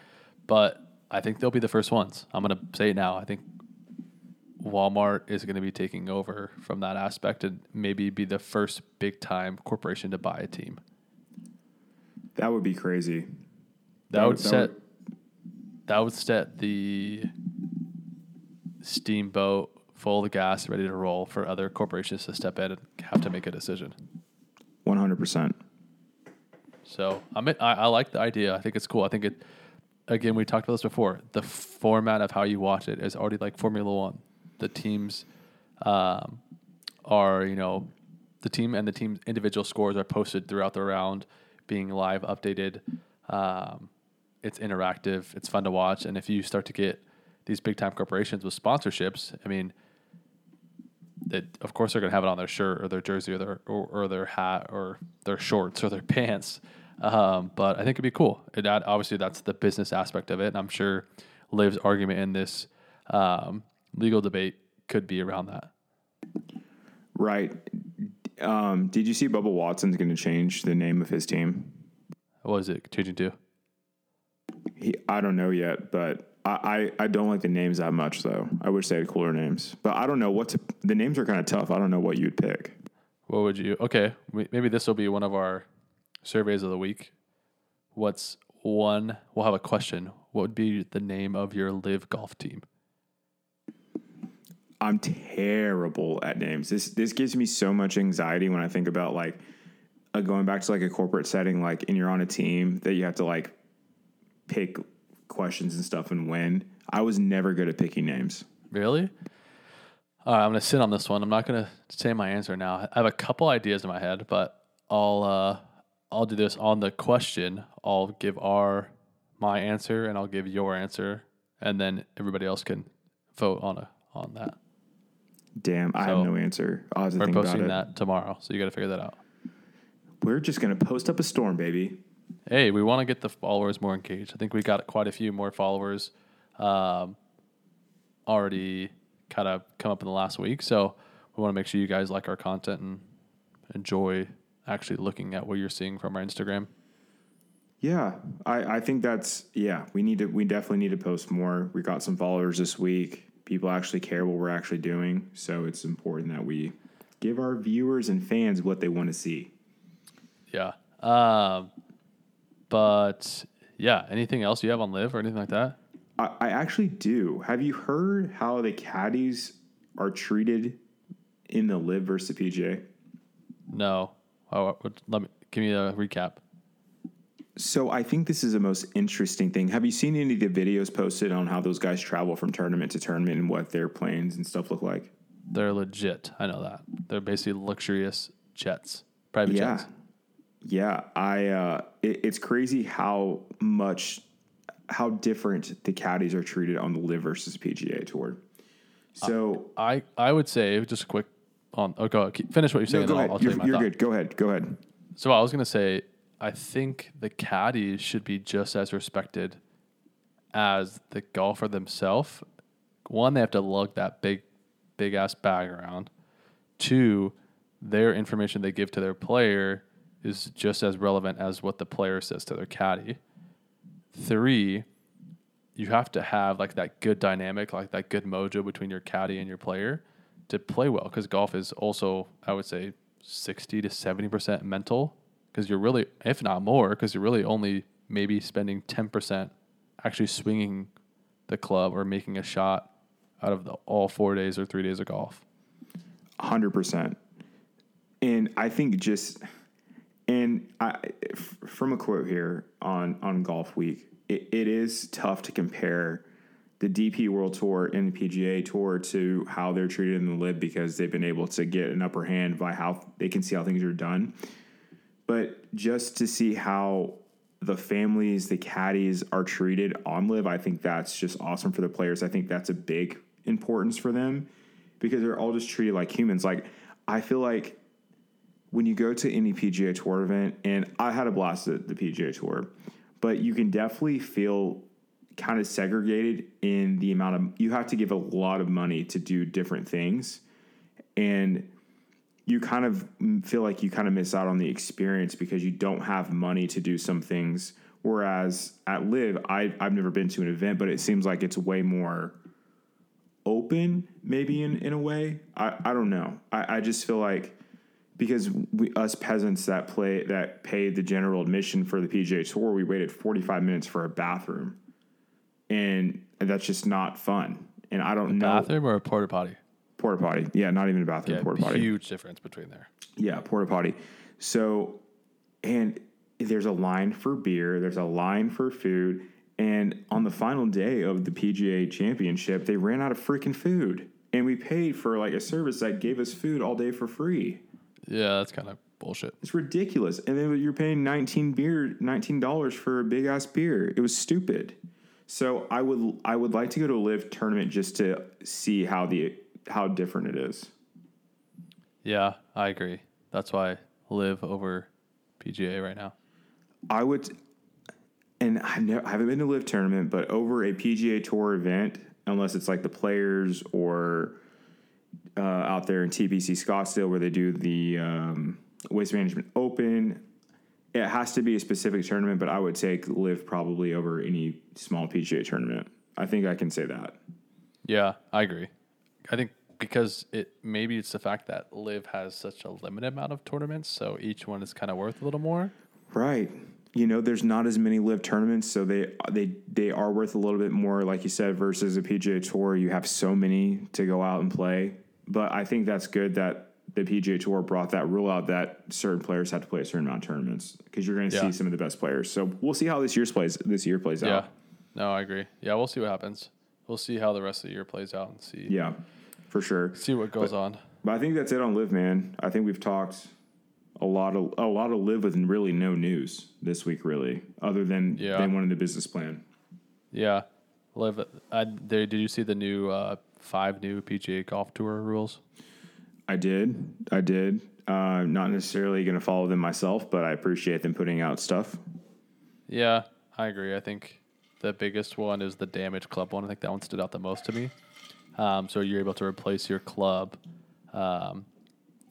But I think they'll be the first ones. I'm going to say it now. I think Walmart is going to be taking over from that aspect and maybe be the first big time corporation to buy a team. that would be crazy. That, That would would- that set would- that would set the steamboat full of gas, ready to roll for other corporations to step in and have to make a decision. 100%. So I'm I, I like the idea. I think it's cool. I think it again we talked about this before. The format of how you watch it is already like Formula One. The teams um, are you know the team and the team's individual scores are posted throughout the round, being live updated. Um, it's interactive. It's fun to watch. And if you start to get these big time corporations with sponsorships, I mean, that of course they're going to have it on their shirt or their jersey or their or, or their hat or their shorts or their (laughs) pants. Um, but I think it'd be cool. It obviously that's the business aspect of it, and I'm sure LIV's argument in this um, legal debate could be around that. Right. Um, did you see Bubba Watson's going to change the name of his team? What is it changing to? He, I don't know yet, but I, I, I don't like the names that much, though. I wish they had cooler names. But I don't know what to. The names are kind of tough. I don't know what you'd pick. What would you? Okay, maybe this will be one of our surveys of the week. What's one? We'll have a question. What would be the name of your LIV golf team? I'm terrible at names. This this gives me so much anxiety when I think about like uh, going back to like a corporate setting, like and you're on a team that you have to like pick questions and stuff and when. I was never good at picking names. Really? All right, I'm gonna sit on this one. I'm not gonna say my answer now. I have a couple ideas in my head, but I'll uh, I'll do this on the question. I'll give our my answer and I'll give your answer, and then everybody else can vote on a on that. Damn, I So, have no answer. I'll We're posting that tomorrow, so you got to figure that out. We're just gonna post up a storm, baby. Hey, we want to get the followers more engaged. I think we got quite a few more followers um, already kind of come up in the last week. So we want to make sure you guys like our content and enjoy actually looking at what you're seeing from our Instagram. Yeah, I, I think that's yeah. We need to we definitely need to post more. We got some followers this week. People actually care what we're actually doing, so it's important that we give our viewers and fans what they want to see. Yeah. Um, but yeah, anything else you have on LIV or anything like that? I, I actually do. Have you heard how the caddies are treated in the LIV versus the PGA? No. Oh, let me give me a recap. So I think this is the most interesting thing. Have you seen any of the videos posted on how those guys travel from tournament to tournament and what their planes and stuff look like? They're legit. I know that. They're basically luxurious jets, private Yeah. jets. Yeah, I uh it, it's crazy how much how different the caddies are treated on the LIV versus PGA tour. So I, I would say just a quick on. Oh, go keep, finish what you're saying. no, go ahead. I'll, I'll you're you're good. Go ahead. Go ahead. So I was gonna say, I think the caddies should be just as respected as the golfer themselves. One, they have to lug that big, big ass bag around. Two, their information they give to their player is just as relevant as what the player says to their caddy. Three, you have to have like that good dynamic, like that good mojo between your caddy and your player to play well. Because golf is also, I would say, sixty to seventy percent mental. Because you're really, if not more, because you're really only maybe spending ten percent actually swinging the club or making a shot out of the, all four days or three days of golf. Hundred percent. And I think just and I from a quote here on on Golfweek, it, it is tough to compare the DP World Tour and the PGA Tour to how they're treated in the LIV because they've been able to get an upper hand by how they can see how things are done. But just to see how the families, the caddies are treated on LIV, I think that's just awesome for the players. I think that's a big importance for them because they're all just treated like humans. Like I feel like when you go to any PGA Tour event, and I had a blast at the PGA Tour, but you can definitely feel kind of segregated in the amount of you have to give a lot of money to do different things, and you kind of feel like you kind of miss out on the experience because you don't have money to do some things. Whereas at LIV, I, I've never been to an event, but it seems like it's way more open, maybe in, in a way. I, I don't know. I, I just feel like because we, us peasants that play that pay the general admission for the PGA Tour, we waited 45 minutes for a bathroom, and that's just not fun. And I don't know Bathroom or a porta potty? porta potty. Yeah, not even a bathroom. Yeah, porta potty. huge difference between there. Yeah, porta potty. So, and there's a line for beer, there's a line for food, and on the final day of the PGA Championship, they ran out of freaking food, and we paid for like a service that gave us food all day for free. Yeah, that's kind of bullshit. It's ridiculous. And then you're paying 19 beer, $19 for a big ass beer. It was stupid. So I would I would like to go to a LIV tournament just to see how the how different it is. Yeah, I agree. That's why I LIV over PGA right now. I would, and I've never, I haven't been to a LIV tournament, but over a PGA Tour event, unless it's like the Players or uh, out there in TPC Scottsdale where they do the um, Waste Management Open, it has to be a specific tournament. But I would take LIV probably over any small PGA tournament. I think I can say that. Yeah, I agree. I think because it maybe it's the fact that LIV has such a limited amount of tournaments, so each one is kind of worth a little more. Right. You know, there's not as many LIV tournaments, so they they they are worth a little bit more, like you said, versus a PGA Tour. You have so many to go out and play. But I think that's good that the PGA Tour brought that rule out that certain players have to play a certain amount of tournaments because you're going to Yeah. see some of the best players. So we'll see how this year's plays this year plays out. Yeah. out. No, I agree. Yeah, we'll see what happens. We'll see how the rest of the year plays out and see Yeah, for sure. see what goes on. But I think that's it on LIV, man. I think we've talked a lot of a lot of LIV with really no news this week, really, other than Yeah. than one in the business plan. Yeah, LIV. I, there, did you see the new uh, five new PGA Golf Tour rules? I did. I did. Uh, not necessarily going to follow them myself, but I appreciate them putting out stuff. Yeah, I agree. I think the biggest one is the damaged club one. I think that one stood out the most to me. Um, so you're able to replace your club, um,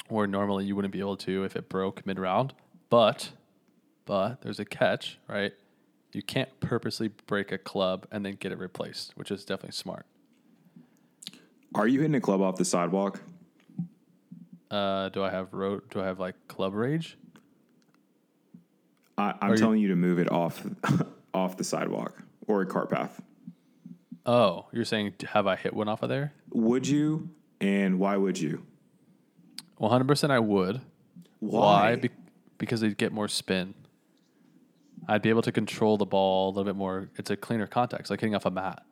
where normally you wouldn't be able to if it broke mid round. But, but there's a catch, right? You can't purposely break a club and then get it replaced, which is definitely smart. Are you hitting a club off the sidewalk? Uh, do I have road? Do I have like club rage? I, I'm Are you- telling you to move it off (laughs) off the sidewalk or a cart path. Oh, you're saying have I hit one off of there? Would you? And why would you? One hundred percent, I would. Why? Be- because they'd get more spin. I'd be able to control the ball a little bit more. It's a cleaner context, like hitting off a mat.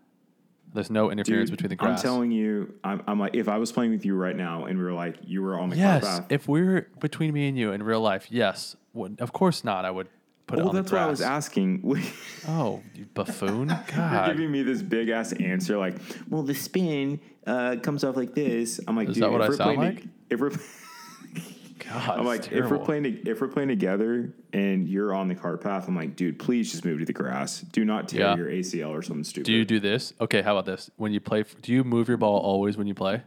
There's no interference Dude, between the grass. I'm telling you, I'm, I'm like, if I was playing with you right now and we were like, you were on the yes, car path. if we're between me and you in real life, yes. Would, of course not. I would put it well, on that's the grass. I was asking. (laughs) Oh, you buffoon! (laughs) You're giving me this big ass answer, like, well, the spin uh, comes off like this. I'm like, Is dude, that what I sound like? if we're, (laughs) God, I'm like, if we're playing, if we're playing together and you're on the car path, I'm like, dude, please just move to the grass. Do not tear Yeah. your ACL or something stupid. Do you do this? Okay, how about this? When you play, do you move your ball always when you play,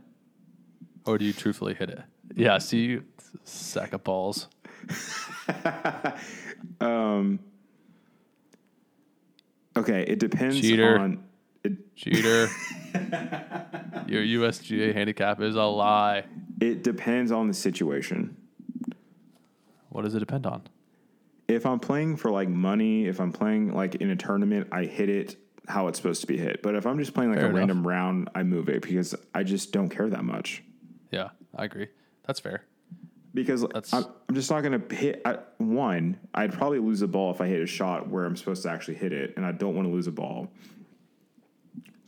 or do you truthfully hit it? Yeah, see, you sack of balls. (laughs) Um, okay, it depends Cheater. on. It, Cheater. (laughs) Your USGA handicap is a lie. it depends on the situation. What does it depend on? if I'm playing for like money, if I'm playing like in a tournament, I hit it how it's supposed to be hit. But if I'm just playing like Fair a enough. random round, I move it because I just don't care that much. Yeah, I agree. That's fair. Because That's- I'm, I'm just not going to hit I, one. I'd probably lose a ball if I hit a shot where I'm supposed to actually hit it, and I don't want to lose a ball.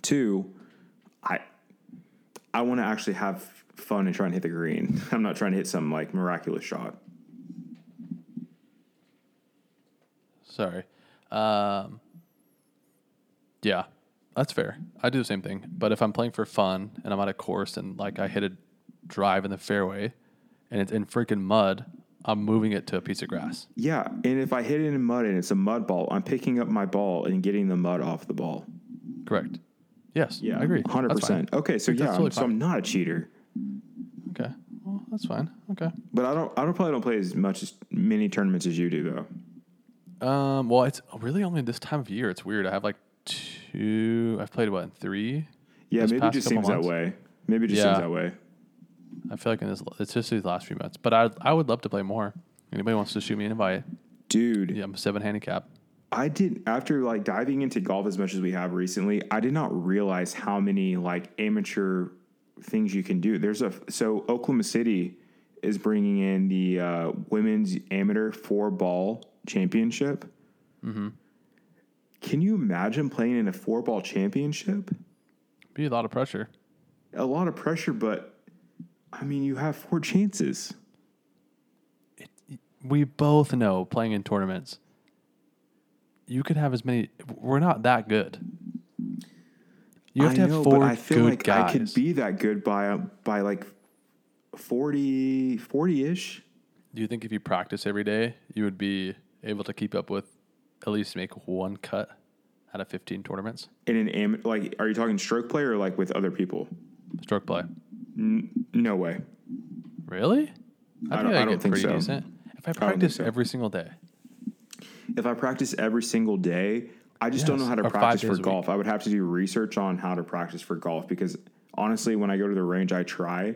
Two, I I want to actually have fun and try and hit the green. (laughs) I'm not trying to hit some like miraculous shot. Sorry. Um, yeah, that's fair. I do the same thing. But if I'm playing for fun and I'm at a course and like I hit a drive in the fairway and it's in freaking mud, I'm moving it to a piece of grass. Yeah, and if I hit it in mud and it's a mud ball, I'm picking up my ball and getting the mud off the ball. Correct. Yes. Yeah, I agree. Hundred percent. Okay, so That's yeah, totally so. I'm not a cheater, Okay. Well, that's fine. Okay. but I don't. I don't probably don't play as much as many tournaments as you do though. Um, well, it's really only this time of year. It's weird. I have like two. I've played what three. Yeah, maybe it just seems months? that way. Maybe it just Yeah. seems that way. I feel like in this, it's just these last few months. But I, I would love to play more. Anybody wants to shoot me an invite? Dude, Yeah, I'm a seven handicap. I didn't after like diving into golf as much as we have recently. I did not realize how many like amateur things you can do. There's a so Oklahoma City is bringing in the uh, women's amateur four ball championship. Mm-hmm. Can you imagine playing in a four ball championship? Be a lot of pressure. A lot of pressure, but I mean, you have four chances. We both know playing in tournaments, you could have as many. We're not that good. You have I to have know, four but I feel good like guys. I could be that good by uh, by like 40 ish. Do you think if you practice every day, you would be able to keep up with at least make one cut out of 15 tournaments? in an am like are you talking stroke play or like with other people Stroke play. no way Really? I don't- I don't think so. decent. If I practice so. every single day, if i practice every single day i just don't know how to or practice for golf i would have to do research on how to practice for golf because honestly when i go to the range i try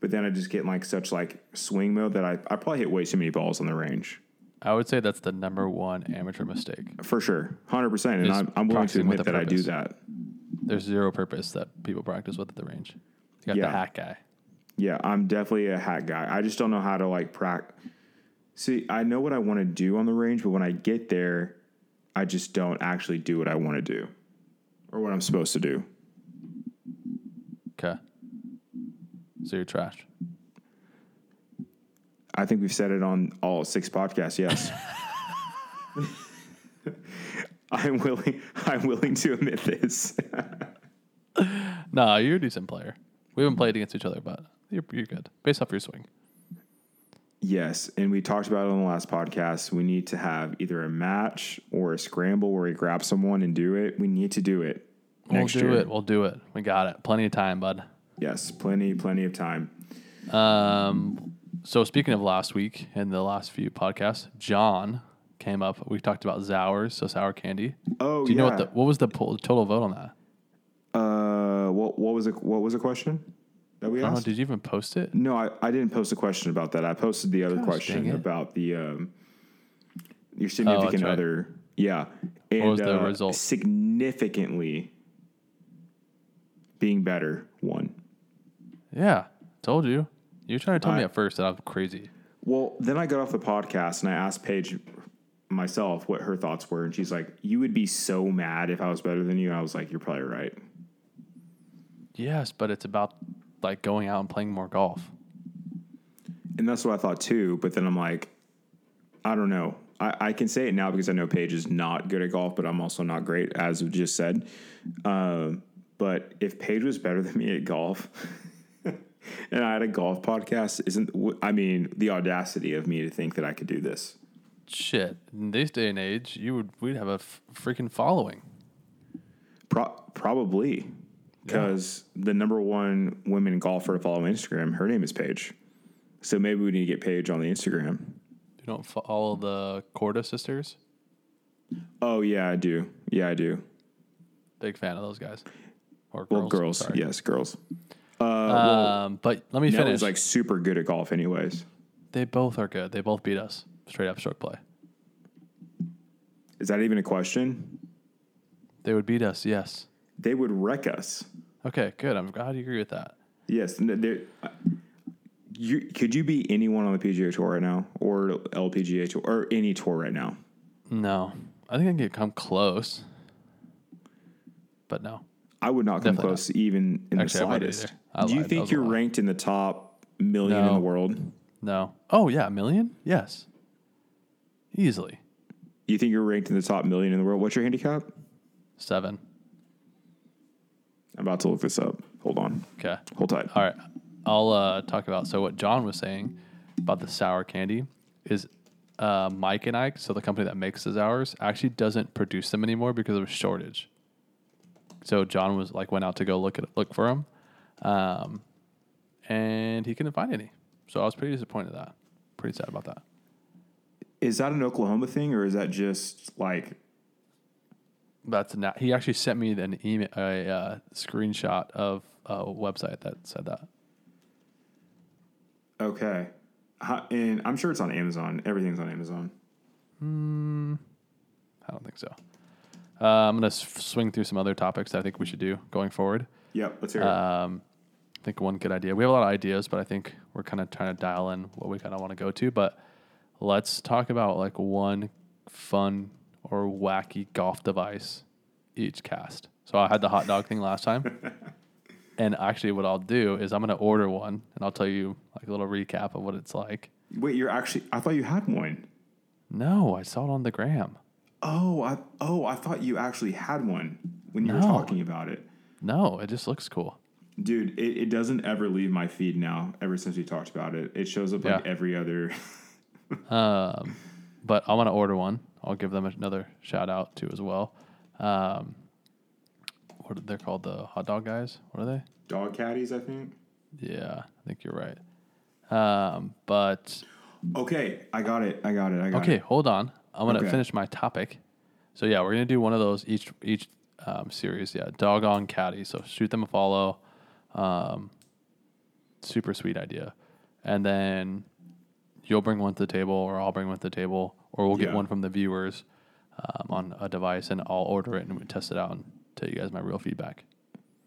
but then i just get in like such like swing mode that i, I probably hit way too many balls on the range I would say that's the number one amateur mistake. for sure 100% and Is i'm, I'm willing to practicing with admit a that i do purpose. that There's zero purpose that people practice with at the range. You got Yeah. the hack guy. Yeah, I'm definitely a hat guy. I just don't know how to like prac. See, I know what I want to do on the range, but when I get there, I just don't actually do what I want to do or what I'm supposed to do. Okay. So you're trash. I think we've said it on all six podcasts. Yes. (laughs) I'm willing. I'm willing to admit this. nah, you're a decent player. We haven't played against each other, but you're, you're good based off your swing. yes, and we talked about it on the last podcast. We need to have either a match or a scramble where we grab someone and do it. We need to do it we'll do year. it. We'll do it. We got it. Plenty of time, bud. Yes, plenty, plenty of time. Um, so speaking of last week and the last few podcasts, John came up. We talked about Zours, so sour candy. Oh, Do you yeah. know what the what was the po- total vote on that? Uh, what what was it? What was the question that we I don't know. asked? Did you even post it? no, I, I didn't post a question about that. I posted the other Gosh, question it. about the um, your significant right. other. Yeah, and was the uh, result? Significantly being better one. Yeah, told you. You were trying to tell me at first that I'm crazy. Well, then I got off the podcast and I asked Paige myself what her thoughts were, and she's like, "You would be so mad if I was better than you." And I was like, "You're probably right." Yes, but it's about like going out and playing more golf. And that's what I thought too. But then I'm like, I don't know. I, I can say it now because I know Paige is not good at golf, but I'm also not great, as we just said. Um, but if Paige was better than me at golf, (laughs) (laughs) and I had a golf podcast, isn't I mean the audacity of me to think that I could do this? Shit, in this day and age, you would we'd have a f- freaking following. Pro- probably because the number one women golfer to follow on Instagram, her name is Paige. So maybe we need to get Paige on the Instagram. You don't follow the Korda sisters? Oh yeah, I do. Yeah, I do. Big fan of those guys. Or girls. Well, girls, sorry. yes, girls. Um, but let me Nell finish. is like super good at golf, anyways. they both are good. They both beat us straight up stroke play. Is that even a question? They would beat us, yes. They would wreck us. Okay, good. I'm glad you agree with that. Yes. uh, You could you be anyone on the PGA Tour right now, or LPGA Tour, or any tour right now? No, I think I can come close, but no. I would not come Definitely close, even in Actually, the slightest. Either. I Do you lied. Think you're ranked in the top million in the world? No. Oh yeah, a million? Yes. Easily. You think you're ranked in the top million in the world? What's your handicap? Seven. I'm about to look this up. Hold on. Okay. Hold tight. All right. I'll uh, talk about so what John was saying about the sour candy is uh, Mike and Ike, so the company that makes the sours, actually doesn't produce them anymore because of a shortage. So John was like went out to go look at look for them, um, and he couldn't find any. So I was pretty disappointed at that. Pretty sad about that. Is that an Oklahoma thing, or is that just like That's not. He actually sent me an email, a uh, screenshot of a website that said that. okay? How, and I'm sure it's on Amazon. Everything's on Amazon. I don't think so. Uh, I'm gonna s- swing through some other topics that I think we should do going forward. Yep. Let's hear it. Um, I think one good idea. We have a lot of ideas, but I think we're kind of trying to dial in what we kind of want to go to. But let's talk about like one fun or wacky golf device each cast. So I had the hot dog thing last time. (laughs) And actually, what I'll do is I'm going to order one, and I'll tell you like a little recap of what it's like. Wait, you're actually? I thought you had one. No, I saw it on the gram. Oh, I oh, I thought you actually had one when you were talking about it. No, it just looks cool. Dude, it, it doesn't ever leave my feed now. Ever since we talked about it, it shows up like every other. (laughs) Um, but I want to order one. I'll give them another shout out too as well. Um, what are they called? The hot dog guys? What are they? Dog caddies, I think. Yeah, I think you're right. Um, but Okay, I got it. I got it. I got okay, it. Okay, hold on. I'm gonna Okay. finish my topic. So yeah, we're gonna do one of those each each um, series. Yeah, dog on caddy. So shoot them a follow. Um, super sweet idea, and then you'll bring one to the table, or I'll bring one to the table, or we'll get Yeah. one from the viewers um, on a device, and I'll order it and we test it out and tell you guys my real feedback.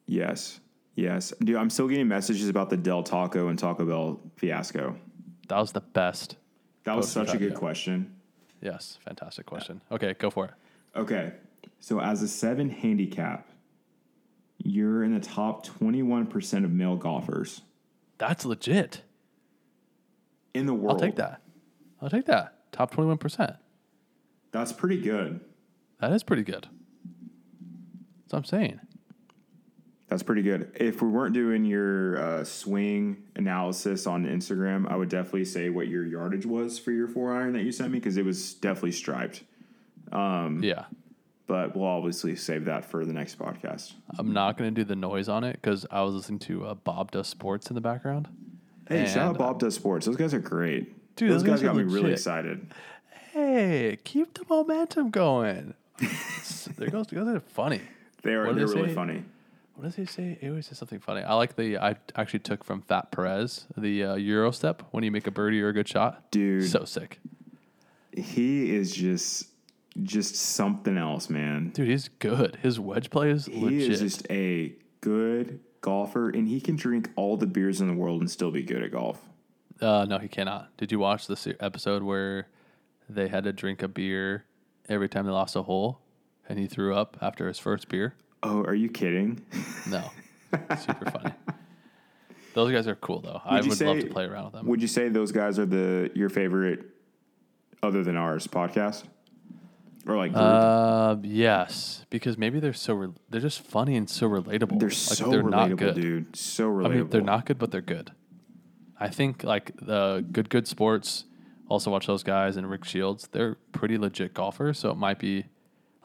Yes, yes, dude. I'm still getting messages about the Del Taco and Taco Bell fiasco. That was the best. That was such a good question. Yes, fantastic question. Okay, go for it. Okay, so as a seven handicap, you're in the top 21% of male golfers That's legit. in the world. I'll take that. I'll take that. Top twenty one percent. That's pretty good. That is pretty good. That's what I'm saying. That's pretty good. If we weren't doing your uh, swing analysis on Instagram, I would definitely say what your yardage was for your four iron that you sent me because it was definitely striped. Yeah. But we'll obviously save that for the next podcast. I'm not going to do the noise on it because I was listening to uh, Bob Does Sports in the background. Hey, shout out Bob Does Sports. Those guys are great. Dude, those, those guys guys got me really excited. Hey, keep the momentum going. (laughs) there goes, those are funny. They are they're they really say? funny. What does he say? He always says something funny. I like the, I actually took from Fat Perez, the uh, Euro step when you make a birdie or a good shot. Dude. So sick. He is just just something else, man. Dude, he's good. His wedge play is He legit. is just a good golfer, and he can drink all the beers in the world and still be good at golf. Uh, no, he cannot. Did you watch this episode where they had to drink a beer every time they lost a hole, and he threw up after his first beer? Oh, are you kidding? No, super funny. Those guys are cool though. I you would love to play around with them. Would you say those guys are the your favorite, other than ours, podcast? Or like? Uh, yes, because maybe they're so re- they're just funny and so relatable. they're Like, so they're relatable, not good. dude. So relatable. I mean, they're not good, but they're good. I think like the good good sports. Also watch those guys and Rick Shields. They're pretty legit golfers, so it might be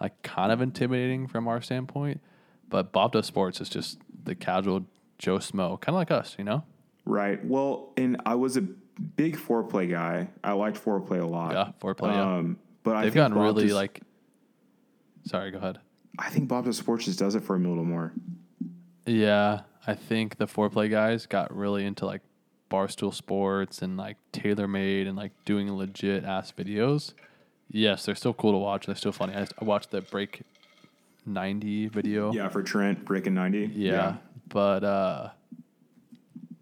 like kind of intimidating from our standpoint. But Bob Does Sports is just the casual Joe Smo, kind of like us, you know. Right. Well, and I was a big Fore Play guy. I liked Fore Play a lot. Yeah, Fore Play, yeah. But I They've think gotten Bob really Does- like. Sorry, go ahead. I think Bob Sports just does it for him a little more. Yeah, I think the Fore Play guys got really into like barstool sports and like TaylorMade and like doing legit ass videos. Yes, they're still cool to watch. They're still funny. I, I watched the break ninety video. Yeah, for Trent breaking ninety. Yeah, but uh,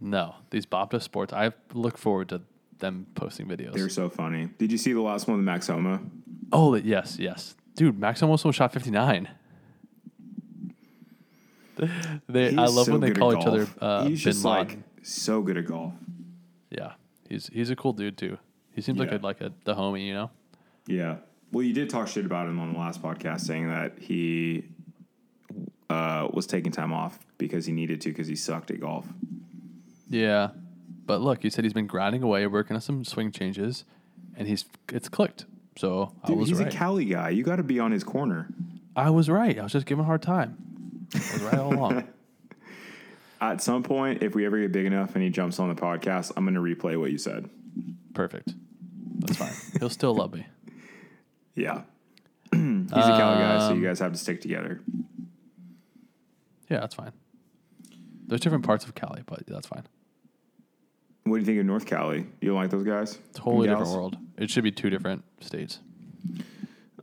no, these Bob Does Sports. I look forward to them posting videos. they're so funny. Did you see the last one with Max Homa? oh yes, yes, dude. Max almost shot fifty nine. They, I love so when they call each other uh, He's just Laden. like so good at golf. Yeah, he's he's a cool dude too. He seems like a like a the homie, you know. Yeah. Well, you did talk shit about him on the last podcast, saying that he uh, was taking time off because he needed to because he sucked at golf. Yeah, but look, he said he's been grinding away, working on some swing changes, and he's it's clicked. So I Dude, he's right. a Cali guy. You got to be on his corner. I was right. I was just giving him a hard time. I was right all along. (laughs) At some point, if we ever get big enough and he jumps on the podcast, I'm going to replay what you said. Perfect. That's fine. He'll still love me. (laughs) Yeah. (clears throat) he's a Cali guy, so Um, you guys have to stick together. Yeah, that's fine. There's different parts of Cali, but that's fine. What do you think of North Cali? You don't like those guys? Totally And different world. It should be two different states.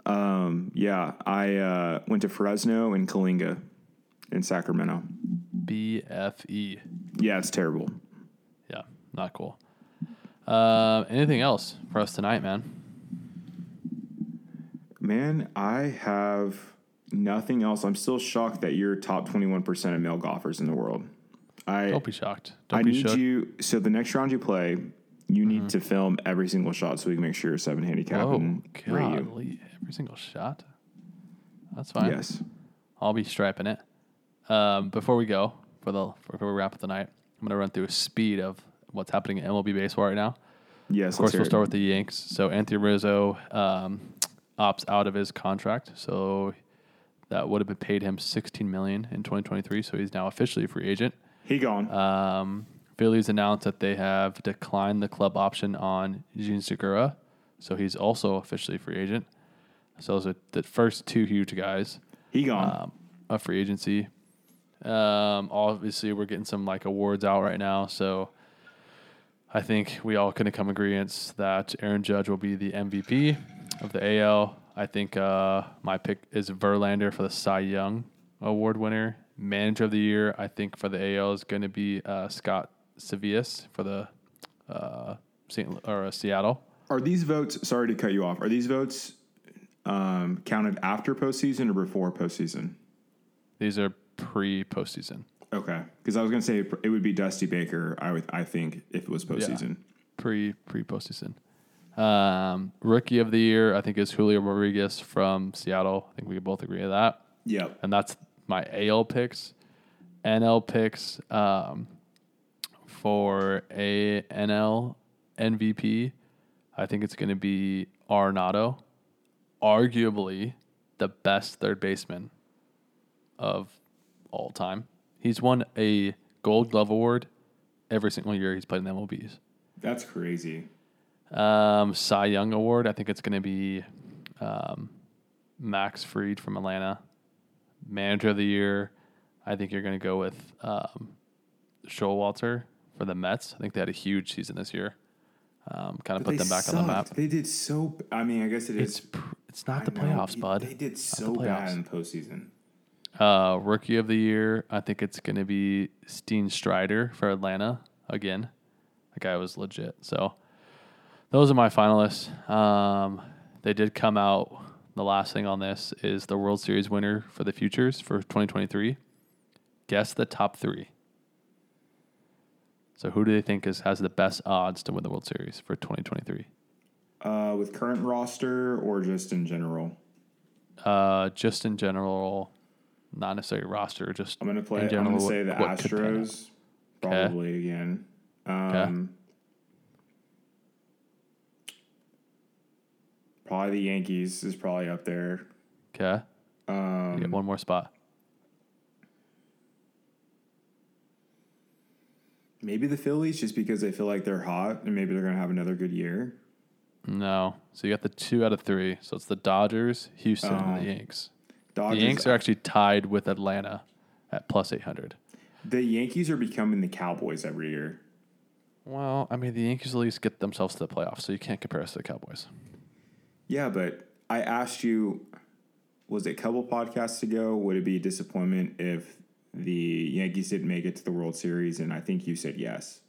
Um, yeah, I uh, went to Fresno and Coalinga in Sacramento. BFE. Yeah, it's terrible. Yeah, not cool. Uh, anything else for us tonight, man? Man, I have nothing else. I'm still shocked that you're top 21% of male golfers in the world. I Don't be shocked. Don't I be need shook. Mm-hmm. you. So the next round you play, you need to film every single shot so we can make sure you're seven handicap Oh, and rate you. golly. Every single shot. That's fine. Yes. I'll be striping it. Um, before we go, for the before we wrap up the night, I'm gonna run through a speed of what's happening in MLB baseball right now. Yes. Of course, we'll start with the Yanks. So Anthony Rizzo um, opts out of his contract, so that would have been paid him 16 million in 2023. So he's now officially a free agent. He gone. Um, Phillies announced that they have declined the club option on Jean Segura, so he's also officially a free agent. So those are the first two huge guys he gone. um, of free agency. Um, obviously, we're getting some like awards out right now, so I think we all can come agreement that Aaron Judge will be the MVP of the AL. I think uh, my pick is Verlander for the Cy Young Award winner. Manager of the year, I think for the AL is going to be uh, Scott Servais for the uh, Saint or uh, Seattle. Are these votes? Sorry to cut you off. Are these votes um, counted after postseason or before postseason? These are pre postseason. Okay, because I was going to say it would be Dusty Baker. I would. I think if it was postseason. yeah. pre pre postseason. Um, rookie of the year, I think, is Julio Rodriguez from Seattle. I think we can both agree on that. Yep. And that's my AL picks. NL picks um, for a NL MVP. I think it's going to be Arenado, arguably the best third baseman of all time. He's won a Gold Glove award every single year he's played in the MLBs. That's crazy. Um, Cy Young Award, I think it's going to be um, Max Fried from Atlanta. Manager of the Year, I think you're going to go with um, Showalter for the Mets. I think they had a huge season this year. Um, kind of put them back on the map. They did so. I mean, I guess it is. It's pr- it's not I the know, playoffs, it- bud. They did so bad in the postseason. Uh, rookie of the year, I think it's going to be Steen Strider for Atlanta again. The guy was legit. So those are my finalists. Um, they did come out. The last thing on this is the World Series winner for the futures for 2023. Guess the top three. So who do they think is has the best odds to win the World Series for 2023? Uh, with current roster or just in general? Uh, just in general, not necessarily roster. Just I'm gonna play. in I'm gonna say the what- what could pan out. Astros, probably again. Um, Probably the Yankees is probably up there. Okay, Um, get one more spot. maybe the Phillies, just because they feel like they're hot and maybe they're gonna have another good year. No, so you got the two out of three. So it's the Dodgers, Houston, and Oh. the Yanks. Dodgers, The Yanks are actually tied with Atlanta at plus 800. the Yankees are becoming the Cowboys every year. Well, I mean, the Yankees at least get themselves to the playoffs, so you can't compare us to the Cowboys. Yeah, but I asked you, was it a couple podcasts ago? Would it be a disappointment if the Yankees didn't make it to the World Series? And I think you said yes.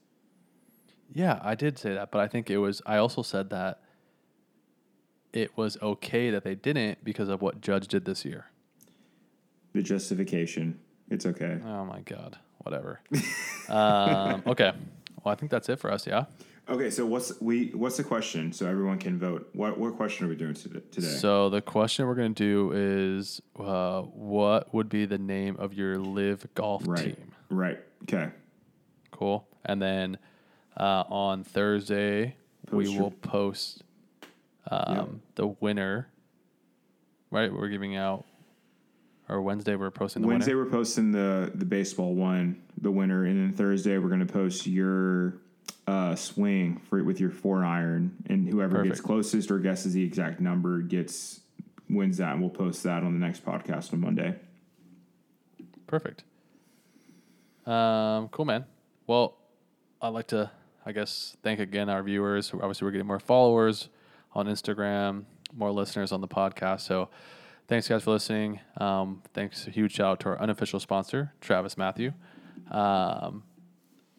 Yeah, I did say that, but I think it was. I also said that it was okay that they didn't because of what Judge did this year. The justification, it's okay. Oh my God, whatever. (laughs) um, okay, well, I think that's it for us. Yeah. Okay, so what's we what's the question so everyone can vote? What what question are we doing today? So the question we're going to do is, uh, what would be the name of your LIV golf right, team? right. Okay, Cool. And then uh, on Thursday, we your- will post um, the winner. Right, we're giving out, or Wednesday we're posting the Wednesday winner. we're posting the the baseball one, the winner, and then Thursday we're going to post your uh, swing for with your four iron, and whoever gets closest or guesses the exact number gets wins that, and we'll post that on the next podcast on Monday. Perfect. Um, cool, man. Well, I'd like to, I guess, thank again our viewers. Obviously, we're getting more followers on Instagram, more listeners on the podcast. So, thanks guys for listening. Um, thanks, a huge shout out to our unofficial sponsor, Travis Mathew. Um,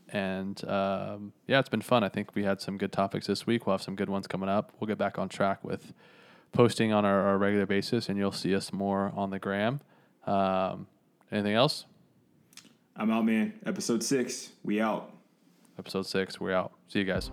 and um, yeah, it's been fun. I think we had some good topics this week. We'll have some good ones coming up. We'll get back on track with posting on our, our regular basis, and you'll see us more on the gram. Um, anything else? I'm out, man. Episode six. We out. Episode six. We're out. See you guys.